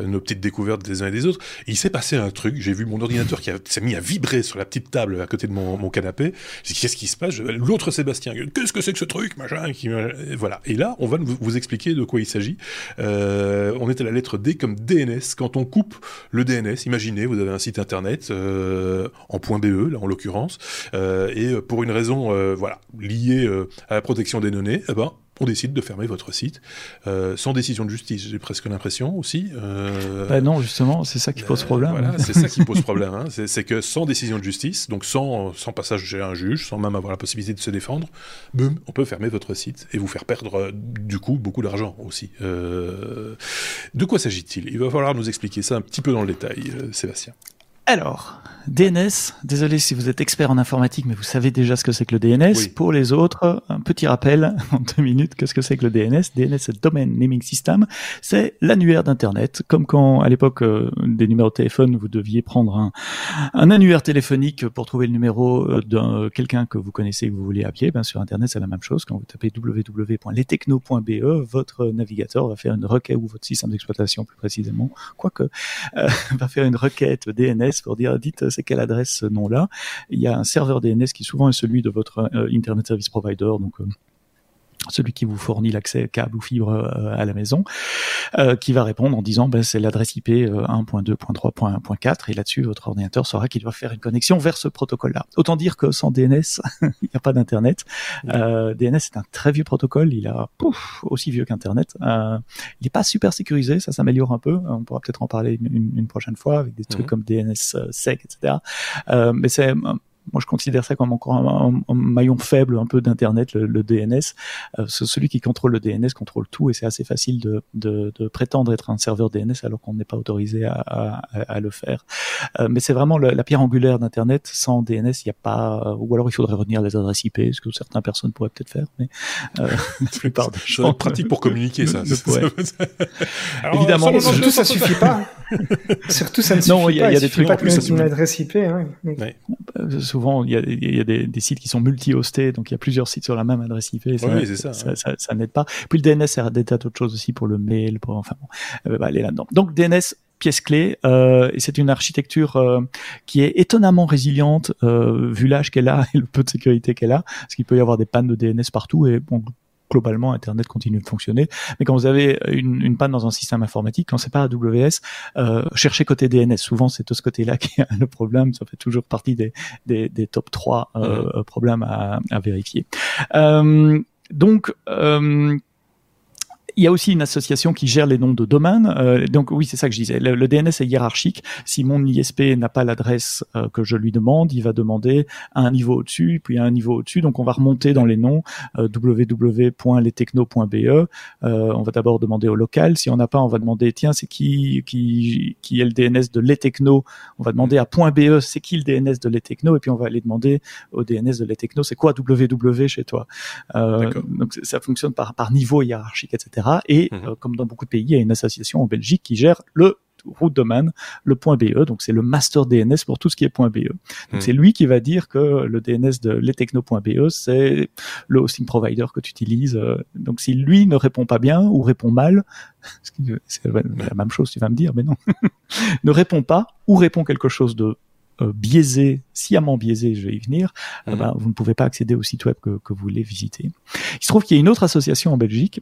nos petites découvertes des uns et des autres. Il s'est passé un truc, j'ai vu mon ordinateur qui s'est mis à vibrer sur la petite table à côté de mon, mon canapé. Dit qu'est-ce qui se passe? L'autre Sébastien, qu'est-ce que c'est que ce truc, machin Voilà. Et là, on va vous expliquer de quoi il s'agit. on est à la lettre D comme DNS. Quand on coupe le DNS, imaginez, vous avez un site internet en .be, là en l'occurrence, euh, et pour une raison euh, voilà liée euh, à la protection des données, eh ben on décide de fermer votre site euh, sans décision de justice. J'ai presque l'impression aussi. Euh, bah non, justement, c'est ça qui pose problème. Euh, voilà, c'est ça qui pose problème. Hein. C'est que sans décision de justice, donc sans, sans passage chez un juge, sans même avoir la possibilité de se défendre, boum, on peut fermer votre site et vous faire perdre du coup beaucoup d'argent aussi. de quoi s'agit-il? Il va falloir nous expliquer ça un petit peu dans le détail, Sébastien. Alors, DNS, désolé si vous êtes expert en informatique, mais vous savez déjà ce que c'est que le DNS. Oui. Pour les autres, un petit rappel en deux minutes, qu'est-ce que c'est que le DNS DNS, c'est Domain Naming System. C'est l'annuaire d'Internet. Comme quand, à l'époque, euh, des numéros de téléphone, vous deviez prendre un, un annuaire téléphonique pour trouver le numéro euh, d'un euh, quelqu'un que vous connaissez et que vous voulez appeler. Ben, sur Internet, c'est la même chose. Quand vous tapez www.lestechno.be, votre navigateur va faire une requête, ou votre système d'exploitation plus précisément, quoique, euh, va faire une requête DNS pour dire dites c'est quelle adresse ce nom-là. Il y a un serveur DNS qui souvent est celui de votre euh, Internet Service Provider, euh, celui qui vous fournit l'accès câble ou fibre euh, à la maison, euh, qui va répondre en disant ben, c'est l'adresse IP 1.2.3.1.4 et là-dessus votre ordinateur saura qu'il doit faire une connexion vers ce protocole-là. Autant dire que sans DNS, il n'y a pas d'internet. Euh, DNS est un très vieux protocole, il a pouf, aussi vieux qu'internet. Euh, il n'est pas super sécurisé, ça s'améliore un peu. On pourra peut-être en parler une, prochaine fois avec des trucs mmh. comme DNS sec, etc. Euh, mais c'est moi je considère ça comme encore un, un, un maillon faible un peu d'internet le, le, DNS euh, celui qui contrôle le DNS contrôle tout et c'est assez facile de, de, de, prétendre être un serveur DNS alors qu'on n'est pas autorisé à, à, à, le faire. Euh, mais c'est vraiment le, la pierre angulaire d'internet. Sans DNS il n'y a pas ou alors il faudrait retenir les adresses IP ce que certaines personnes pourraient peut-être faire mais euh, la plupart des gens pratique pour communiquer ça, alors, évidemment non, surtout ça suffit pas. Surtout ça ne suffit non, il y a, y a des trucs pas que une adresse IP hein. ouais souvent il y a, y a des, des, sites qui sont multi-hostés, donc il y a plusieurs sites sur la même adresse IP. Ça, oui, ça, ça, ça, ça n'aide pas. Puis le DNS sert des tas d'autres choses aussi pour le mail, pour enfin bon, euh, bah, aller là-dedans. Donc DNS pièce clé euh, et c'est une architecture euh, qui est étonnamment résiliente euh, vu l'âge qu'elle a et le peu de sécurité qu'elle a parce qu'il peut y avoir des pannes de DNS partout et bon globalement Internet continue de fonctionner. Mais quand vous avez une, une panne dans un système informatique, quand c'est pas AWS, euh, cherchez côté DNS. Souvent, c'est de ce côté-là qui a le problème. Ça fait toujours partie des, des, des top 3 euh, mmh. problèmes à, à vérifier. Euh, donc, euh, il y a aussi une association qui gère les noms de domaine. Euh, donc oui, c'est ça que je disais. Le, le, DNS est hiérarchique. Si mon ISP n'a pas l'adresse euh, que je lui demande, il va demander à un niveau au-dessus, puis à un niveau au-dessus. Donc on va remonter dans les noms euh, www.lestechno.be. Euh, on va d'abord demander au local. Si on n'a pas, on va demander tiens c'est qui qui qui est le DNS de l'Etechno. On va demander à .be c'est qui le DNS de l'Etechno et puis on va aller demander au DNS de l'Etechno c'est quoi www chez toi? Euh, donc ça fonctionne par par niveau hiérarchique etc. Et mmh. euh, comme dans beaucoup de pays, il y a une association en Belgique qui gère le root domain, le .be, donc c'est le master DNS pour tout ce qui est .be. Donc hmm. c'est lui qui va dire que le DNS de lestechno.be, c'est le hosting provider que tu utilises. Euh, donc si lui ne répond pas bien ou répond mal, c'est la même chose, tu vas me dire, mais non, ne répond pas ou répond quelque chose de euh, biaisé, sciemment biaisé, je vais y venir, hmm. ben, vous ne pouvez pas accéder au site web que, que vous voulez visiter. Il se trouve qu'il y a une autre association en Belgique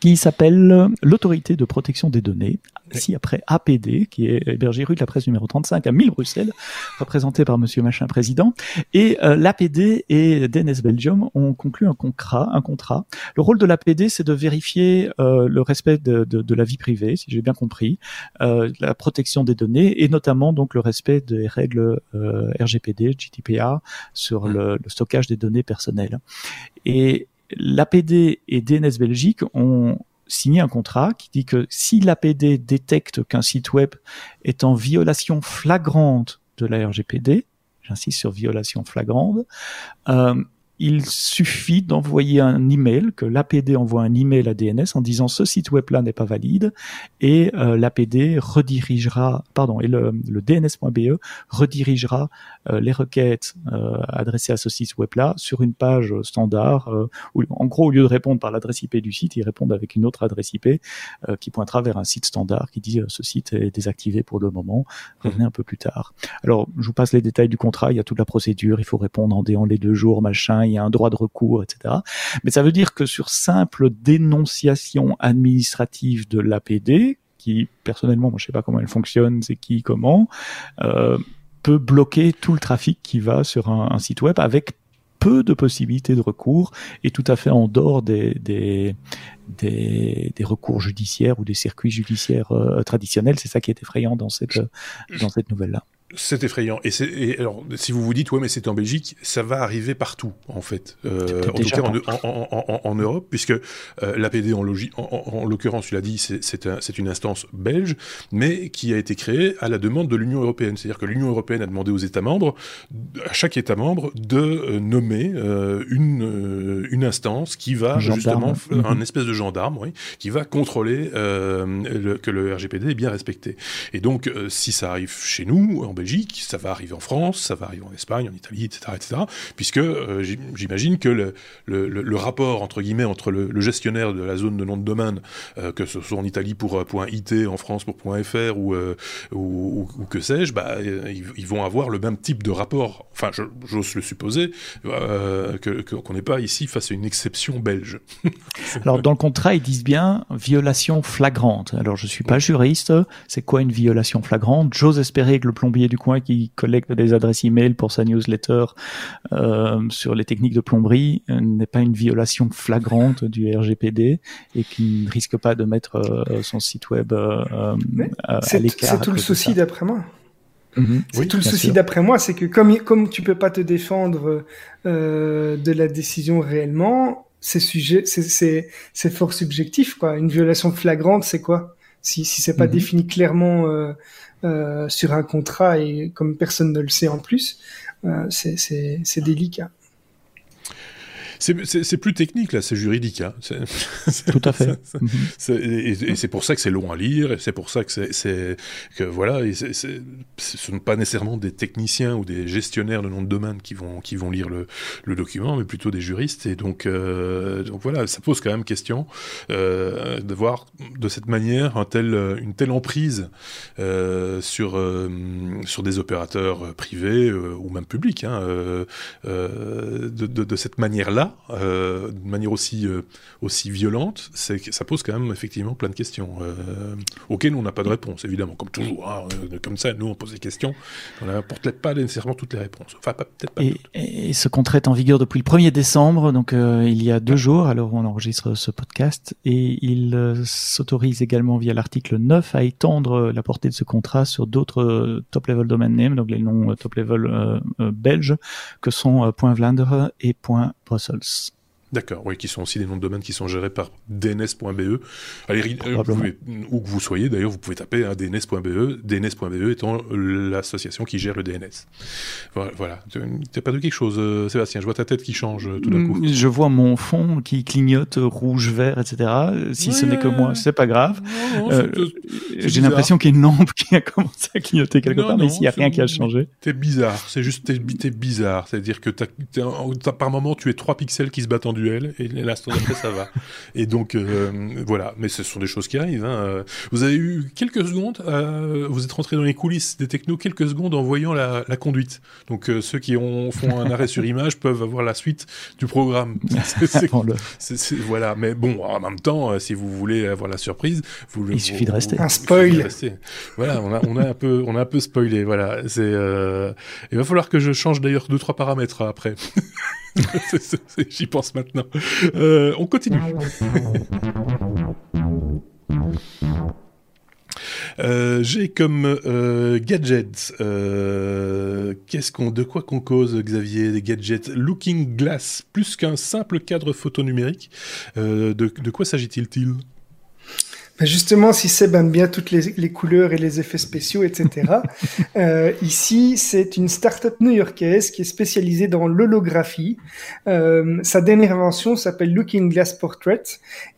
qui s'appelle l'autorité de protection des données, ici après APD, qui est hébergé rue de la Presse numéro 35 à 1000 Bruxelles, représenté par Monsieur Machin président. Et euh, l'APD et DNS Belgium ont conclu un contrat. Un contrat. Le rôle de l'APD, c'est de vérifier euh, le respect de, de, de, la vie privée, si j'ai bien compris, euh, la protection des données et notamment donc le respect des règles euh, RGPD, GDPR sur le, le stockage des données personnelles. Et l'APD et DNS Belgique ont signé un contrat qui dit que si l'APD détecte qu'un site web est en violation flagrante de la RGPD, j'insiste sur violation flagrante, euh, il suffit d'envoyer un email, que l'APD envoie un email à DNS en disant ce site web-là n'est pas valide et euh, l'APD redirigera, pardon, et le, le DNS.be redirigera euh, les requêtes euh, adressées à ce site web-là sur une page standard où, en gros, au lieu de répondre par l'adresse IP du site, ils répondent avec une autre adresse IP qui pointera vers un site standard qui dit ce site est désactivé pour le moment, revenez un peu plus tard. Alors, je vous passe les détails du contrat, il y a toute la procédure, il faut répondre en, en les deux jours, machin, il y a un droit de recours, etc. Mais ça veut dire que sur simple dénonciation administrative de l'APD, qui personnellement, moi je sais pas comment elle fonctionne, c'est qui, comment, euh, peut bloquer tout le trafic qui va sur un, site web avec peu de possibilités de recours et tout à fait en dehors des, des, des, recours judiciaires ou des circuits judiciaires euh, traditionnels. C'est ça qui est effrayant dans cette, dans cette nouvelle-là. C'est effrayant. Et, et, alors, si vous vous dites, ouais, mais c'est en Belgique, ça va arriver partout, en fait. Euh, en tout cas, en, en, en, Europe, puisque euh, l'APD, en, en, l'occurrence, tu l'as dit, c'est un, une instance belge, mais qui a été créée à la demande de l'Union européenne. C'est-à-dire que l'Union européenne a demandé aux États membres, à chaque État membre, de euh, nommer euh, une, euh, une instance qui va justement, mhm. un espèce de gendarme, oui, qui va contrôler le, que le RGPD est bien respecté. Et donc, si ça arrive chez nous, en Belgique, ça va arriver en France, ça va arriver en Espagne, en Italie, etc., etc. Puisque euh, j'imagine que le, le, le, rapport entre guillemets entre le, gestionnaire de la zone de nom de domaine, euh, que ce soit en Italie pour euh, .it, en France pour .fr ou, ou, ou, que sais-je, bah, ils, vont avoir le même type de rapport. Enfin, j'ose le supposer que qu'on n'est pas ici face à une exception belge. Alors dans le contrat, ils disent bien violation flagrante. Alors je suis pas juriste. C'est quoi une violation flagrante? J'ose espérer que le plombier du coin qui collecte des adresses e-mail pour sa newsletter euh, sur les techniques de plomberie euh, n'est pas une violation flagrante du RGPD et qui ne risque pas de mettre euh, son site web à l'écart. C'est tout le souci d'après moi. Mhm. C'est tout le souci d'après moi, c'est que comme comme tu peux pas te défendre de la décision réellement, c'est sujet, c'est fort subjectif quoi. Une violation flagrante, c'est quoi? Si si c'est pas mhm. défini clairement euh, sur un contrat et comme personne ne le sait en plus, euh, c'est délicat. C'est plus technique, là, c'est juridique. Hein. Tout à fait. et, c'est pour ça que c'est long à lire, et c'est pour ça que c'est que voilà, et ce ne sont pas nécessairement des techniciens ou des gestionnaires de nom de domaine qui vont qui vont lire le, le document, mais plutôt des juristes. Et donc, euh, donc voilà, ça pose quand même question euh, de voir de cette manière un tel, une telle emprise euh, sur euh, sur des opérateurs privés euh, ou même publics, hein, de, de, de cette manière-là euh, de manière aussi, euh, aussi violente, c'est que ça pose quand même effectivement plein de questions euh, auxquelles on n'a pas de réponse, évidemment, comme toujours. Hein, comme ça, nous on pose des questions, on n'apporte pas nécessairement toutes les réponses. Enfin, peut-être pas. Et, et, ce contrat est en vigueur depuis le 1er décembre, donc il y a deux jours, alors on enregistre ce podcast, et il s'autorise également via l'article 9 à étendre la portée de ce contrat sur d'autres top-level domain names, donc les noms top-level belges, que sont .vlaanderen et puzzles. D'accord, oui, qui sont aussi des noms de domaine qui sont gérés par dns.be. Allez, euh, où que vous soyez, d'ailleurs, vous pouvez taper hein, dns.be, dns.be étant l'association qui gère le DNS. Voilà. Tu n'as pas de quelque chose, euh, Sébastien? Je vois ta tête qui change euh, tout d'un coup. Je vois mon fond qui clignote rouge, vert, etc. Si ce n'est que moi, c'est pas grave. J'ai l'impression qu'il y a une lampe qui a commencé à clignoter quelque part, mais ici, il n'y a rien qui a changé. T'es bizarre, c'est juste, t'es bizarre. C'est-à-dire que par moment, tu es trois pixels qui se battent en duel et l'instant d'après ça va. Et donc euh, voilà, mais ce sont des choses qui arrivent. Hein. Vous avez eu quelques secondes, euh, vous êtes rentré dans les coulisses des technos quelques secondes en voyant la, conduite. Donc euh, ceux qui ont, font un arrêt sur image peuvent avoir la suite du programme. C'est, voilà, mais bon, en même temps, si vous voulez avoir la surprise, vous, il suffit de rester. Un spoil. Voilà, on a, on a un peu, on a un peu spoilé. Voilà, c'est. il va falloir que je change d'ailleurs deux trois paramètres après. J'y pense maintenant. Euh, on continue. Euh, j'ai comme euh, gadgets, qu'est-ce qu'on, de quoi qu'on cause, Xavier, des gadgets? Looking Glass, plus qu'un simple cadre photo numérique. de, de quoi s'agit-il-t-il Justement, si Seb aime bien toutes les, les, couleurs et les effets spéciaux, etc. euh, ici, c'est une start-up new-yorkaise qui est spécialisée dans l'holographie. Euh, sa dernière invention s'appelle Looking Glass Portrait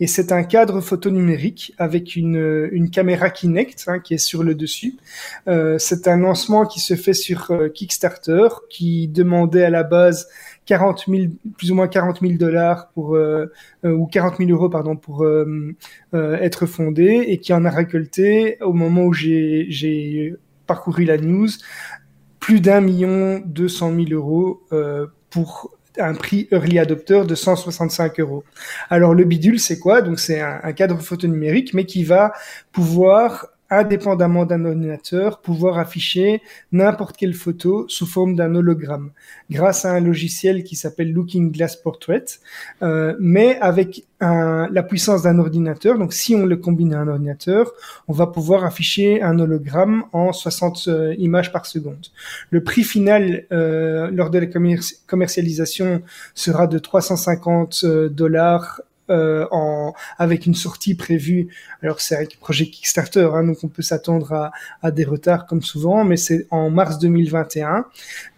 et c'est un cadre photo numérique avec une, une caméra Kinect hein, qui est sur le dessus. Euh, c'est un lancement qui se fait sur Kickstarter qui demandait à la base 40 000, plus ou moins 40 000 dollars pour euh, euh, ou 40 000 euros pardon pour euh, être fondé et qui en a récolté au moment où j'ai parcouru la news plus d'un million deux cent mille euros pour un prix early adopter de 165 euros. Alors le bidule, c'est quoi? Donc c'est un, un, cadre photo numérique, mais qui va pouvoir indépendamment d'un ordinateur, pouvoir afficher n'importe quelle photo sous forme d'un hologramme, grâce à un logiciel qui s'appelle Looking Glass Portrait, euh, mais avec la puissance d'un ordinateur. Donc, si on le combine à un ordinateur, on va pouvoir afficher un hologramme en 60 euh, images par seconde. Le prix final euh, lors de la commercialisation sera de 350 euh, dollars euh, en, avec une sortie prévue. Alors c'est un projet Kickstarter, hein, donc on peut s'attendre à, à, des retards comme souvent, mais c'est en mars 2021.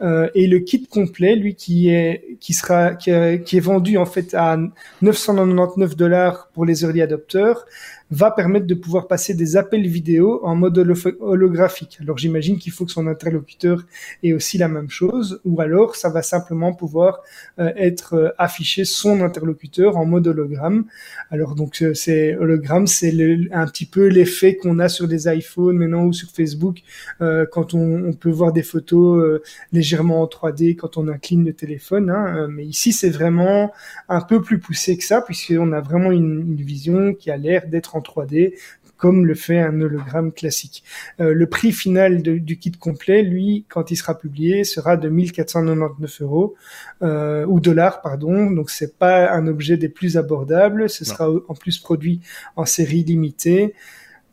Euh, et le kit complet, lui, qui est qui sera qui qui est vendu en fait à 999 dollars pour les early adopteurs, va permettre de pouvoir passer des appels vidéo en mode holographique. Alors j'imagine qu'il faut que son interlocuteur ait aussi la même chose, ou alors ça va simplement pouvoir euh, être euh, affiché son interlocuteur en mode hologramme. Alors donc euh, c'est hologramme, c'est un petit peu l'effet qu'on a sur des iPhones maintenant ou sur Facebook quand on, on, peut voir des photos légèrement en 3D quand on incline le téléphone. Hein. Mais ici c'est vraiment un peu plus poussé que ça puisqu'on a vraiment une, une vision qui a l'air d'être en 3D comme le fait un hologramme classique. Euh, le prix final du kit complet, lui, quand il sera publié, sera de 1499 euros euh, ou dollars, pardon. Donc c'est pas un objet des plus abordables. Ce sera en plus produit en série limitée.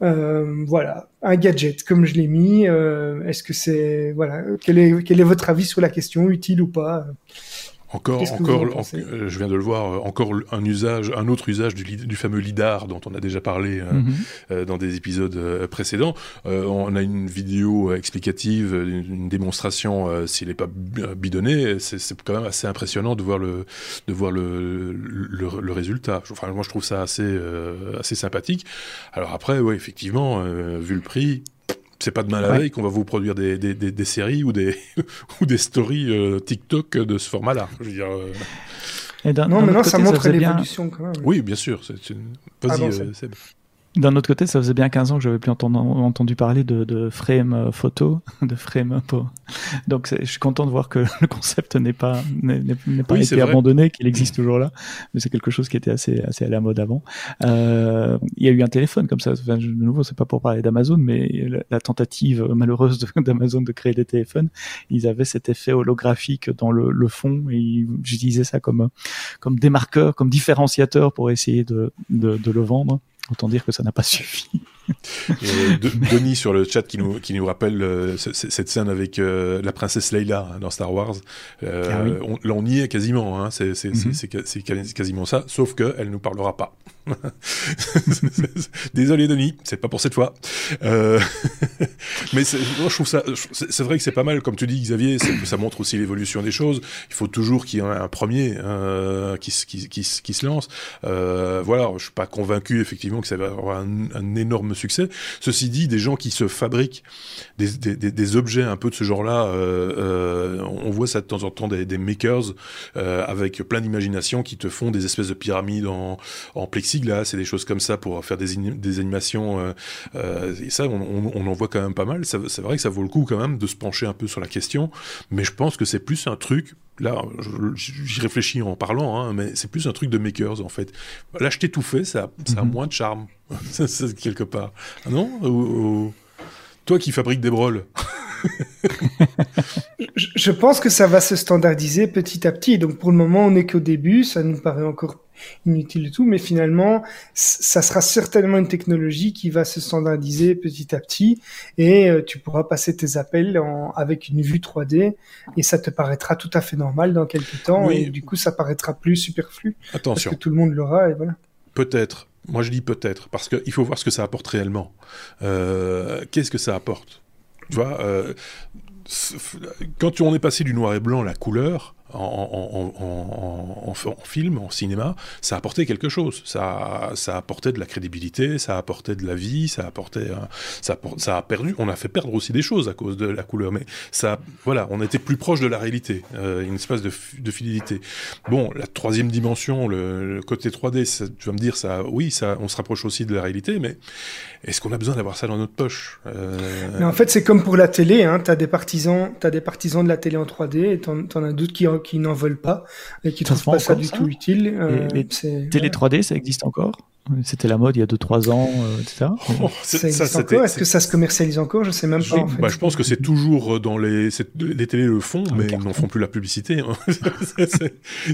Euh, voilà, un gadget comme je l'ai mis. Est-ce que c'est voilà quel est quel est votre avis sur la question, utile ou pas? Encore, encore, euh, je viens de le voir, euh, encore un usage, un autre usage du, du fameux lidar dont on a déjà parlé euh, mhm. dans des épisodes précédents. on a une vidéo explicative, une, démonstration s'il n'est pas bidonné. C'est quand même assez impressionnant de voir le, de voir le, le, le résultat. Enfin, moi, je trouve ça assez, assez sympathique. Alors après, ouais, effectivement, vu le prix, c'est pas demain la veille qu'on va vous produire des, des, des, des, séries ou des, ou des stories euh, TikTok de ce format-là. Je veux dire. Euh... non, mais non, ça montre l'évolution quand même. Oui, bien sûr. Vas-y, euh, Seb. D'un autre côté, ça faisait bien 15 ans que j'avais plus entendu, entendu parler de, de frame euh, photo, de frame pour... Donc je suis content de voir que le concept n'est pas n'est pas été abandonné, qu'il existe toujours là, mais c'est quelque chose qui était assez assez à la mode avant. Euh, il y a eu un téléphone comme ça. Enfin, de nouveau, c'est pas pour parler d'Amazon, mais la, tentative malheureuse d'Amazon de, créer des téléphones, ils avaient cet effet holographique dans le, le fond et j'utilisais ça comme comme démarqueur, comme différenciateur pour essayer de, de, de le vendre. Autant dire que ça n'a pas suffi. Et Denis sur le chat qui nous, qui nous rappelle euh, cette scène avec euh, la princesse Leila hein, dans Star Wars. Euh, ah on, là, on y est quasiment. Hein, c'est mm-hmm. quasiment ça, sauf qu'elle nous parlera pas. Désolé Denis, c'est pas pour cette fois. Euh... mais moi, je trouve ça, c'est vrai que c'est pas mal, comme tu dis Xavier, ça montre aussi l'évolution des choses. Il faut toujours qu'il y ait un premier euh, qui, qui, qui, qui, se lance. Euh, voilà, je suis pas convaincu effectivement que ça va avoir un, un énorme succès. Ceci dit, des gens qui se fabriquent des, objets un peu de ce genre-là, euh, euh, on voit ça de temps en temps des, makers euh, avec plein d'imagination qui te font des espèces de pyramides en, plexiglas et des choses comme ça pour faire des, des animations. et ça, on, on, en voit quand même pas mal. C'est vrai que ça vaut le coup quand même de se pencher un peu sur la question, mais je pense que c'est plus un truc là, j'y réfléchis en parlant, hein, mais c'est plus un truc de makers en fait. L'acheter tout fait, ça, ça a mhm. moins de charme, quelque part. Ah non Toi qui fabriques des broles. je pense que ça va se standardiser petit à petit. Donc pour le moment, on n'est qu'au début. Ça nous paraît encore inutile du tout, mais finalement, ça sera certainement une technologie qui va se standardiser petit à petit et euh, tu pourras passer tes appels en, avec une vue 3D et ça te paraîtra tout à fait normal dans quelques temps et du coup, ça paraîtra plus superflu. Attention. Parce que tout le monde l'aura et voilà. Peut-être. Moi, je dis peut-être parce qu'il faut voir ce que ça apporte réellement. Euh, Qu'est-ce que ça apporte? Tu vois, euh, quand on est passé du noir et blanc à la couleur, en, film, en cinéma, ça apportait quelque chose. Ça, ça apportait de la crédibilité, ça apportait de la vie, ça apportait, ça, ça a perdu. On a fait perdre aussi des choses à cause de la couleur, mais ça, voilà, on était plus proche de la réalité, euh, une espèce de, fidélité. Bon, la troisième dimension, le, côté 3D, tu vas me dire ça, oui, ça, on se rapproche aussi de la réalité, mais est-ce qu'on a besoin d'avoir ça dans notre poche euh? Mais en fait, c'est comme pour la télé. Hein, t'as des partisans, t'as des partisans de la télé en 3D, et t'en, en as d'autres qui qui n'en veulent pas et qui trouvent pas ça du tout utile. Euh, télé 3D, ça existe encore? C'était la mode il y a 2-3 ans, euh, etc. Est-ce que ça se commercialise encore Je sais même pas. En fait. bah, je pense que c'est toujours euh, dans les les télés le font, mais ils n'en font plus la publicité. Hein.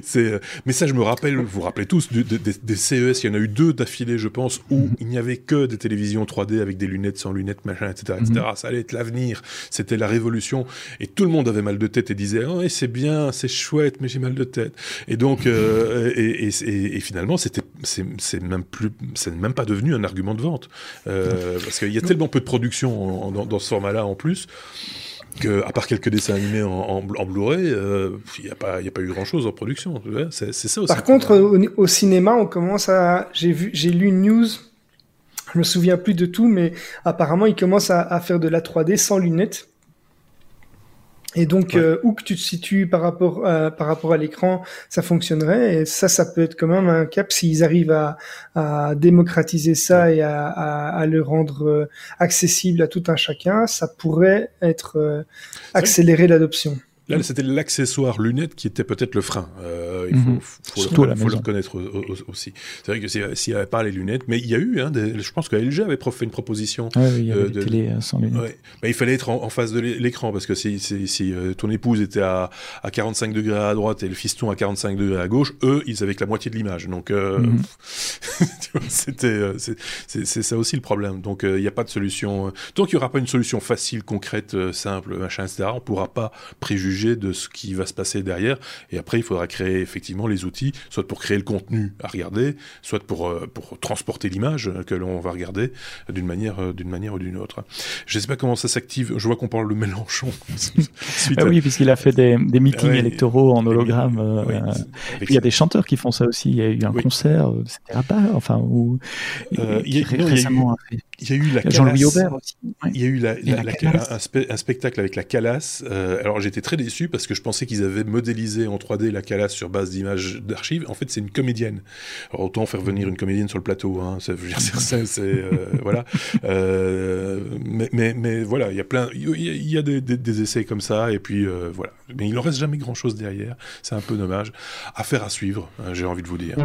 c'est, mais ça, je me rappelle, vous vous rappelez tous des CES. Il y en a eu deux d'affilée, je pense, où mhm. il n'y avait que des télévisions 3D avec des lunettes, sans lunettes, machin, etc., etc. Mhm. Ça allait être l'avenir. C'était la révolution, et tout le monde avait mal de tête et disait oh, c'est bien, c'est chouette, mais j'ai mal de tête. Et donc, euh, et, et, et, finalement, c'était c'est même plus c'est même pas devenu un argument de vente. Euh, parce qu'il y a tellement peu de production dans, ce format-là en plus que, à part quelques dessins animés en, Blu-ray, euh, il n'y a, pas, a pas eu grand-chose en production. C'est ça aussi. Par contre, au, cinéma, on commence à... J'ai vu, j'ai lu une news, je me souviens plus de tout, mais apparemment, ils commencent à, à faire de la 3D sans lunettes. Et donc, euh, où que tu te situes par rapport à, par rapport à l'écran, ça fonctionnerait. Et ça, ça peut être quand même un cap s'ils arrivent à, à, démocratiser ça et à, à, le rendre euh, accessible à tout un chacun. Ça pourrait être euh, accélérer l'adoption. Là, c'était l'accessoire lunette qui était peut-être le frein. Euh, il faut, mhm. faut, le reconnaître aussi. C'est vrai que s'il n'y avait pas les lunettes, mais il y a eu, hein, je pense que LG avait fait une proposition. Oui, il y avait euh, des télé sans lunettes. Mais il fallait être en, face de l'écran parce que si, si, si euh, ton épouse était à, à, 45 degrés à droite et le fiston à 45 degrés à gauche, eux, ils avaient que la moitié de l'image. Donc, euh, mhm. c'était, euh, c'est ça aussi le problème. Donc, il n'y a pas de solution. Tant qu'il n'y aura pas une solution facile, concrète, simple, machin, etc., on ne pourra pas préjuger de ce qui va se passer derrière. Et après, il faudra créer effectivement les outils, soit pour créer le contenu à regarder, soit pour, euh, pour transporter l'image que l'on va regarder d'une manière, euh, d'une manière ou d'une autre. Je ne sais pas comment ça s'active. Je vois qu'on parle de Mélenchon. ah oui, puisqu'il a fait des, des meetings électoraux en hologramme. Euh, il y a des chanteurs qui font ça aussi. Il y a eu un concert, c'était à part, enfin, où il y a, récemment il y a eu la Jean-Louis Aubert aussi. Il y a eu la, un, spectacle avec la Calas. alors j'étais très déçu parce que je pensais qu'ils avaient modélisé en 3D la Calas sur base d'images d'archives. En fait, c'est une comédienne. Alors, autant faire venir une comédienne sur le plateau. Hein. Ça veut dire, c'est, euh, voilà. Euh, mais, mais, mais, voilà, il y a plein, il y a des, des, essais comme ça, et puis euh, voilà. Mais il en reste jamais grand chose derrière. C'est un peu dommage. Affaire à suivre, hein, j'ai envie de vous dire.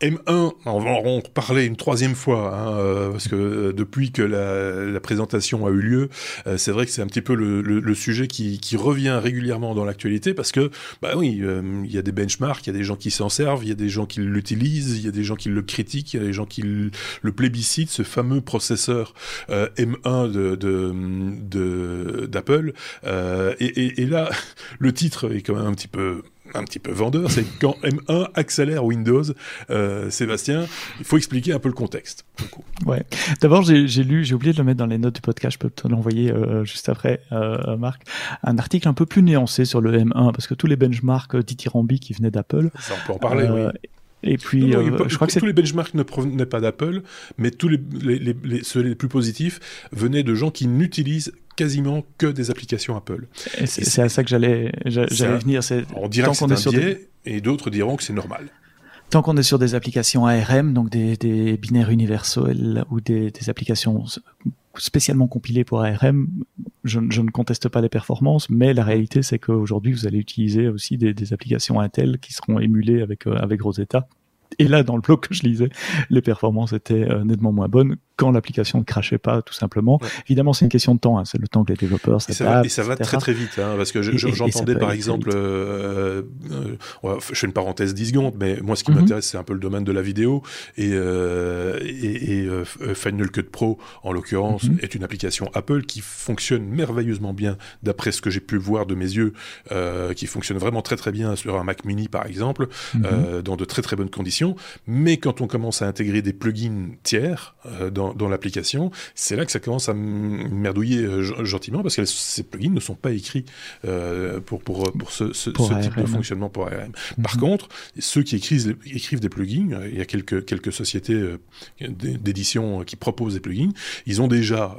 M1, on va en reparler une troisième fois, hein, euh, parce que euh, depuis que la, la, présentation a eu lieu, euh, c'est vrai que c'est un petit peu le, le, le sujet qui, qui, revient régulièrement dans l'actualité, parce que, bah oui, il y a des benchmarks, il y a des gens qui s'en servent, il y a des gens qui l'utilisent, il y a des gens qui le critiquent, il y a des gens qui le, plébiscitent, ce fameux processeur M1 de d'Apple. De, et, et, et là, le titre est quand même un petit peu un petit peu vendeur, c'est quand M1 accélère Windows, euh, Sébastien, il faut expliquer un peu le contexte. Ouais. D'abord, j'ai lu, j'ai oublié de le mettre dans les notes du podcast, je peux te l'envoyer euh, juste après, euh, Marc, un article un peu plus nuancé sur le M1, parce que tous les benchmarks dithyrambiques qui venaient d'Apple. Ça, on peut en parler, oui. Et puis, je crois que tous les benchmarks ne provenaient pas d'Apple, mais tous les, les, les, ceux les plus positifs venaient de gens qui n'utilisent quasiment que des applications Apple. C'est à ça que j'allais venir. On dirait que c'est un biais, et d'autres diront que c'est normal. Tant qu'on est sur des applications ARM, donc des, des binaires universels ou des, des, applications spécialement compilées pour ARM, je, je, ne conteste pas les performances, mais la réalité c'est qu'aujourd'hui vous allez utiliser aussi des, des, applications Intel qui seront émulées avec, euh, avec Rosetta et là, dans le blog que je lisais, les performances étaient euh, nettement moins bonnes quand l'application ne crachait pas, tout simplement. Évidemment, c'est une question de temps. Hein. C'est le temps que les développeurs s'adaptent. Et ça va, très très vite, hein, parce que j'entendais par exemple, euh, euh, je fais une parenthèse 10 secondes, mais moi, ce qui mhm. m'intéresse, c'est un peu le domaine de la vidéo. Et, euh, et, et Final Cut Pro, en l'occurrence, mhm. est une application Apple qui fonctionne merveilleusement bien, d'après ce que j'ai pu voir de mes yeux, qui fonctionne vraiment très très bien sur un Mac Mini, par exemple, mhm. dans de très très bonnes conditions mais quand on commence à intégrer des plugins tiers euh, dans, l'application, c'est là que ça commence à merdouiller euh, gentiment parce que ces plugins ne sont pas écrits euh, pour, pour, pour ce, type de fonctionnement pour ARM. Par mhm. contre, ceux qui écrivent, écrivent des plugins, il y a quelques, quelques sociétés d'édition qui proposent des plugins, ils ont déjà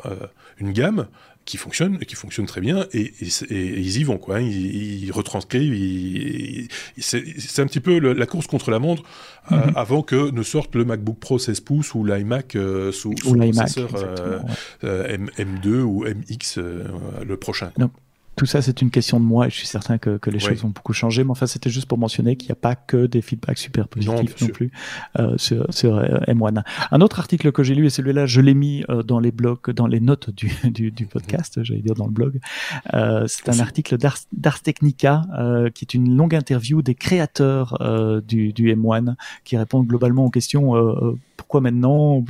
une gamme qui fonctionne, qui fonctionne très bien, et, ils y vont, quoi. Ils, retranscrivent, c'est un petit peu la course contre la montre euh, mhm. avant que ne sorte le MacBook Pro 16 pouces ou l'iMac euh, sous, sous processeur euh, M2 ou MX le prochain tout ça, c'est une question de moi et je suis certain que, que les choses ont beaucoup changé. Mais enfin, c'était juste pour mentionner qu'il n'y a pas que des feedbacks super positifs non, plus euh, sur, sur euh, M1. Un autre article que j'ai lu, et celui-là, je l'ai mis euh, dans les blogs, dans les notes du, du, du podcast, j'allais dire dans le blog. Euh, c'est un article d'Ars Technica euh, qui est une longue interview des créateurs du, du M1 qui répondent globalement aux questions pourquoi maintenant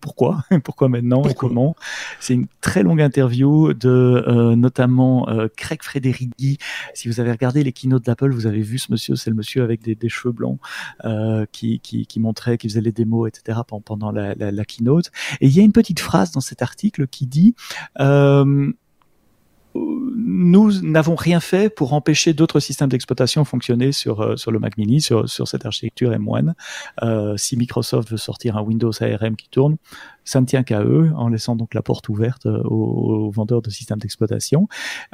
Pourquoi Pourquoi maintenant et comment C'est une très longue interview de notamment euh, Craig Federighi. Si vous avez regardé les keynotes d'Apple, vous avez vu ce monsieur, c'est le monsieur avec des, cheveux blancs euh, qui, qui, qui, montrait, qui faisait les démos, etc. pendant la, la, keynote. Et il y a une petite phrase dans cet article qui dit euh, nous n'avons rien fait pour empêcher d'autres systèmes d'exploitation fonctionner sur euh, sur le Mac Mini, sur sur cette architecture M1. Euh, si Microsoft veut sortir un Windows ARM qui tourne, ça ne tient qu'à eux, en laissant donc la porte ouverte euh, aux, vendeurs de systèmes d'exploitation.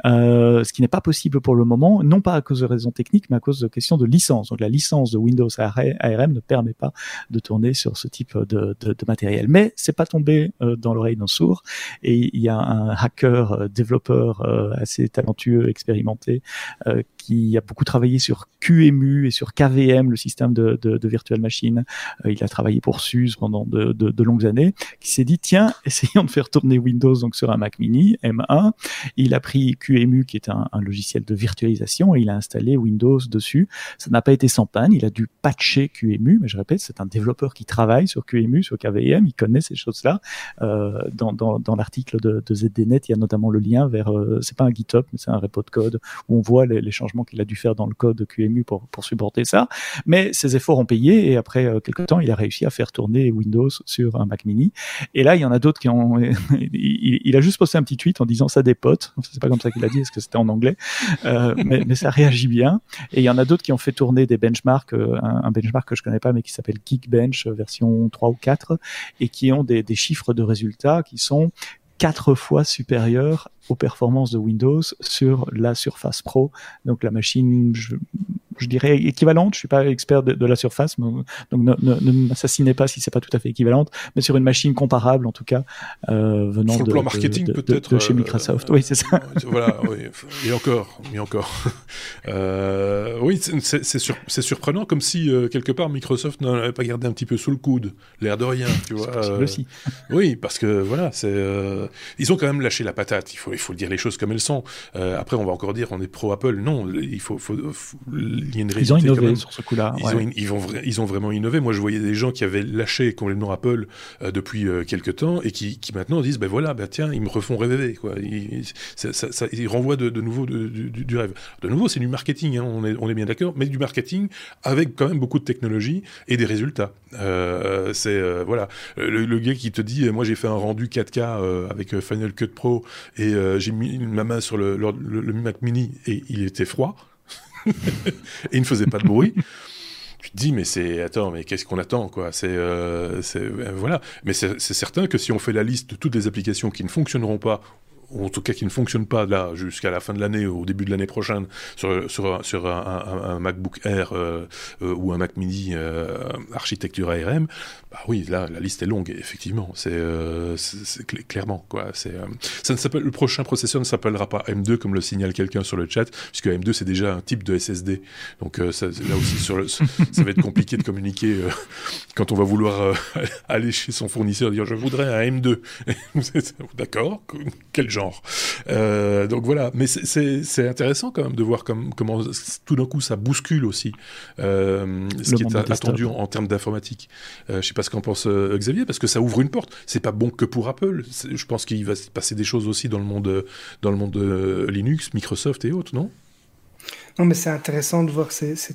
Euh, ce qui n'est pas possible pour le moment, non pas à cause de raisons techniques, mais à cause de questions de licence. Donc la licence de Windows ARM ne permet pas de tourner sur ce type de, matériel. Mais c'est pas tombé dans l'oreille d'un sourd. Et il y a un hacker développeur assez talentueux, expérimenté, euh, qui a beaucoup travaillé sur QEMU et sur KVM, le système de, de, virtual machine. Euh, il a travaillé pour SUSE pendant de longues années, qui s'est dit tiens, essayons de faire tourner Windows donc sur un Mac Mini M1. Il a pris QEMU, qui est un, un logiciel de virtualisation, et il a installé Windows dessus. Ça n'a pas été sans panne. Il a dû patcher QEMU, mais je répète, c'est un développeur qui travaille sur QEMU, sur KVM. Il connaît ces choses-là. Euh, dans, dans, dans l'article de, de ZDNet, il y a notamment le lien vers, euh, c'est pas un GitHub, mais c'est un repo de code où on voit les, les changements qu'il a dû faire dans le code QEMU pour, pour supporter ça. Mais ses efforts ont payé et après euh, quelques temps, il a réussi à faire tourner Windows sur un Mac Mini. Et là, il y en a d'autres qui ont. il, a juste posté un petit tweet en disant ça des potes. C'est pas comme ça qu'il a dit, est-ce que c'était en anglais euh, mais, mais, ça réagit bien. Et il y en a d'autres qui ont fait tourner des benchmarks, euh, un, benchmark que je connais pas, mais qui s'appelle Geekbench version 3 ou 4, et qui ont des, des chiffres de résultats qui sont quatre fois supérieurs aux performances de Windows sur la Surface Pro. Donc la machine, je, je dirais équivalente. Je suis pas expert de, la surface, donc ne, ne, m'assassinez pas si c'est pas tout à fait équivalente, mais sur une machine comparable en tout cas euh, venant sur le de, plan marketing peut-être chez Microsoft. oui, c'est ça. voilà, oui. et encore, et encore. oui, c'est surprenant, comme si quelque part Microsoft n'avait pas gardé un petit peu sous le coude, l'air de rien, tu vois. aussi. oui, parce que voilà, c'est ils ont quand même lâché la patate. Il faut il faut dire les choses comme elles sont. après, on va encore dire on est pro Apple. Non, il faut, faut, il y a une Ils ont innové sur ce coup-là. Ils, ont, ils, vont, ils ont vraiment innové. Moi, je voyais des gens qui avaient lâché complètement Apple euh, depuis euh, quelques temps et qui, qui, maintenant disent ben voilà, ben tiens, ils me refont rêver. Quoi. Ils, ça, ça, ils renvoient de, de nouveau du, du, rêve. De nouveau, c'est du marketing, hein, on, est, on est bien d'accord, mais du marketing avec quand même beaucoup de technologie et des résultats. Euh, c'est euh, voilà le, gars qui te dit moi j'ai fait un rendu 4K avec Final Cut Pro et j'ai mis ma main sur le, le, le Mac Mini et il était froid et il ne faisait pas de bruit. tu te dis mais c'est attends mais qu'est-ce qu'on attend quoi? C'est euh, euh, voilà mais c'est certain que si on fait la liste de toutes les applications qui ne fonctionneront pas ou en tout cas qui ne fonctionne pas là jusqu'à la fin de l'année ou au début de l'année prochaine sur, un, MacBook Air euh, euh, ou un Mac Mini euh, architecture ARM, bah oui, là la liste est longue effectivement, c'est clairement quoi. C'est ça ne le prochain processeur ne s'appellera pas M2 comme le signale quelqu'un sur le chat, puisque M2 c'est déjà un type de SSD, donc ça, là aussi ça va être compliqué de communiquer quand on va vouloir aller chez son fournisseur et dire je voudrais un M2. D'accord, quel genre? Euh, donc voilà, mais c'est intéressant quand même de voir comme, comment tout d'un coup ça bouscule aussi euh, ce qui est attendu en, termes d'informatique. Euh, je sais pas ce qu'en pense Xavier, parce que ça ouvre une porte. C'est pas bon que pour Apple. Je pense qu'il va se passer des choses aussi dans le monde, dans le monde Linux, Microsoft et autres, non? Non, mais c'est intéressant de voir ces, ces,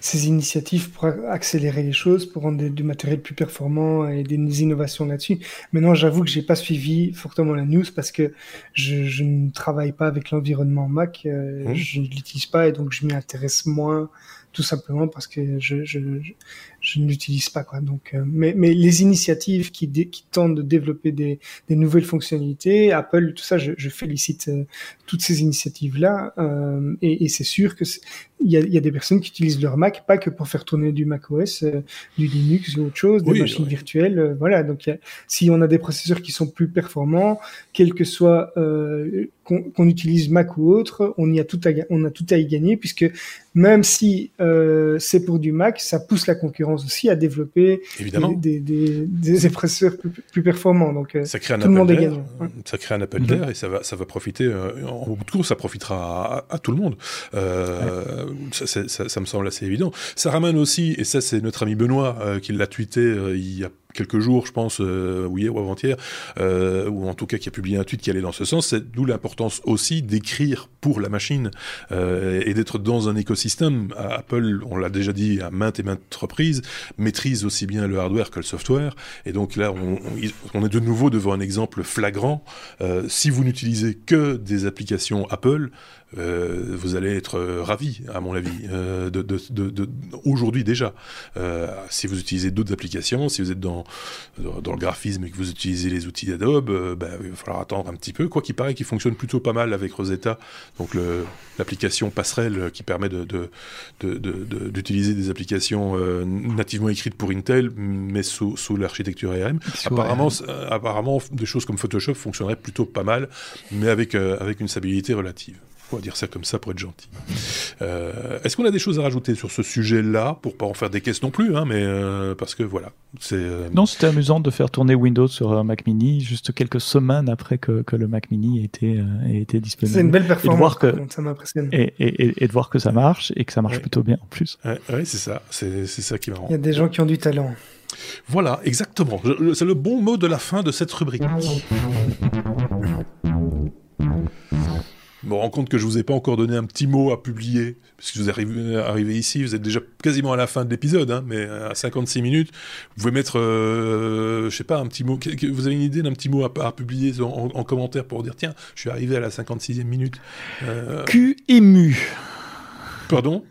ces, initiatives pour accélérer les choses, pour rendre du matériel plus performant et des innovations là-dessus. Maintenant, j'avoue que j'ai pas suivi fortement la news parce que je, je ne travaille pas avec l'environnement Mac, euh, mmh. je ne l'utilise pas et donc je m'y intéresse moins tout simplement parce que je, je, je, ne l'utilise pas quoi. Donc, euh, mais, mais les initiatives qui, qui tentent de développer des, des nouvelles fonctionnalités, Apple, tout ça, je, je félicite euh, toutes ces initiatives là, euh, et, c'est sûr que il y a, y a, des personnes qui utilisent leur Mac pas que pour faire tourner du macOS, euh, du Linux ou autre chose, des machines virtuelles. Euh, voilà, donc si on a des processeurs qui sont plus performants, quel que soit euh, qu'on utilise Mac ou autre, on y a tout à on a tout à y gagner puisque même si c'est pour du Mac, ça pousse la concurrence aussi à développer Évidemment. Des, des, des, processeurs plus, plus, performants. Donc ça crée un tout le monde est gagnant. Ça crée un appel mhm. d'air et ça va ça va profiter en bout de course, ça profitera à, à tout le monde. Ça, me semble assez évident. Ça ramène aussi, et ça c'est notre ami Benoît euh, qui l'a tweeté euh, il y a quelques jours, je pense, euh, ou hier ou avant-hier, euh, ou en tout cas qui a publié un tweet qui allait dans ce sens, d'où l'importance aussi d'écrire pour la machine euh, et d'être dans un écosystème. Apple, on l'a déjà dit à maintes et maintes reprises, maîtrise aussi bien le hardware que le software, et donc là, on, est de nouveau devant un exemple flagrant. Si vous n'utilisez que des applications Apple, vous allez être euh, ravi, à mon avis, aujourd'hui déjà. Si vous utilisez d'autres applications, si vous êtes dans, dans, le graphisme et que vous utilisez les outils Adobe, euh, ben, il va falloir attendre un petit peu. Quoi qu'il paraît qu'il fonctionne plutôt pas mal avec Rosetta, donc l'application passerelle qui permet d'utiliser de, des applications nativement écrites pour Intel, mais sous, sous l'architecture ARM. Apparemment, apparemment, des choses comme Photoshop fonctionneraient plutôt pas mal, mais avec, avec une stabilité relative. On va dire ça comme ça pour être gentil. Euh, Est-ce qu'on a des choses à rajouter sur ce sujet-là pour pas en faire des caisses non plus, hein, mais euh, parce que voilà, c'est. Euh... Non, c'était amusant de faire tourner Windows sur un Mac Mini juste quelques semaines après que, que le Mac Mini était euh, était disponible. C'est une belle performance. Et de voir que ça m'impressionne. Et, et, et, de voir que ça marche et que ça marche plutôt bien en plus. Oui, ouais, c'est ça, c'est ça qui rend. Il y a des gens qui ont du talent. Voilà, exactement. C'est le bon mot de la fin de cette rubrique. Je me rends compte que je vous ai pas encore donné un petit mot à publier, parce que vous arrivez, arrivé ici, vous êtes déjà quasiment à la fin de l'épisode, hein, mais à 56 minutes, vous pouvez mettre, euh, je sais pas, un petit mot, vous avez une idée d'un petit mot à, publier en, commentaire pour dire, tiens, je suis arrivé à la 56e minute. Euh... Q ému. Pardon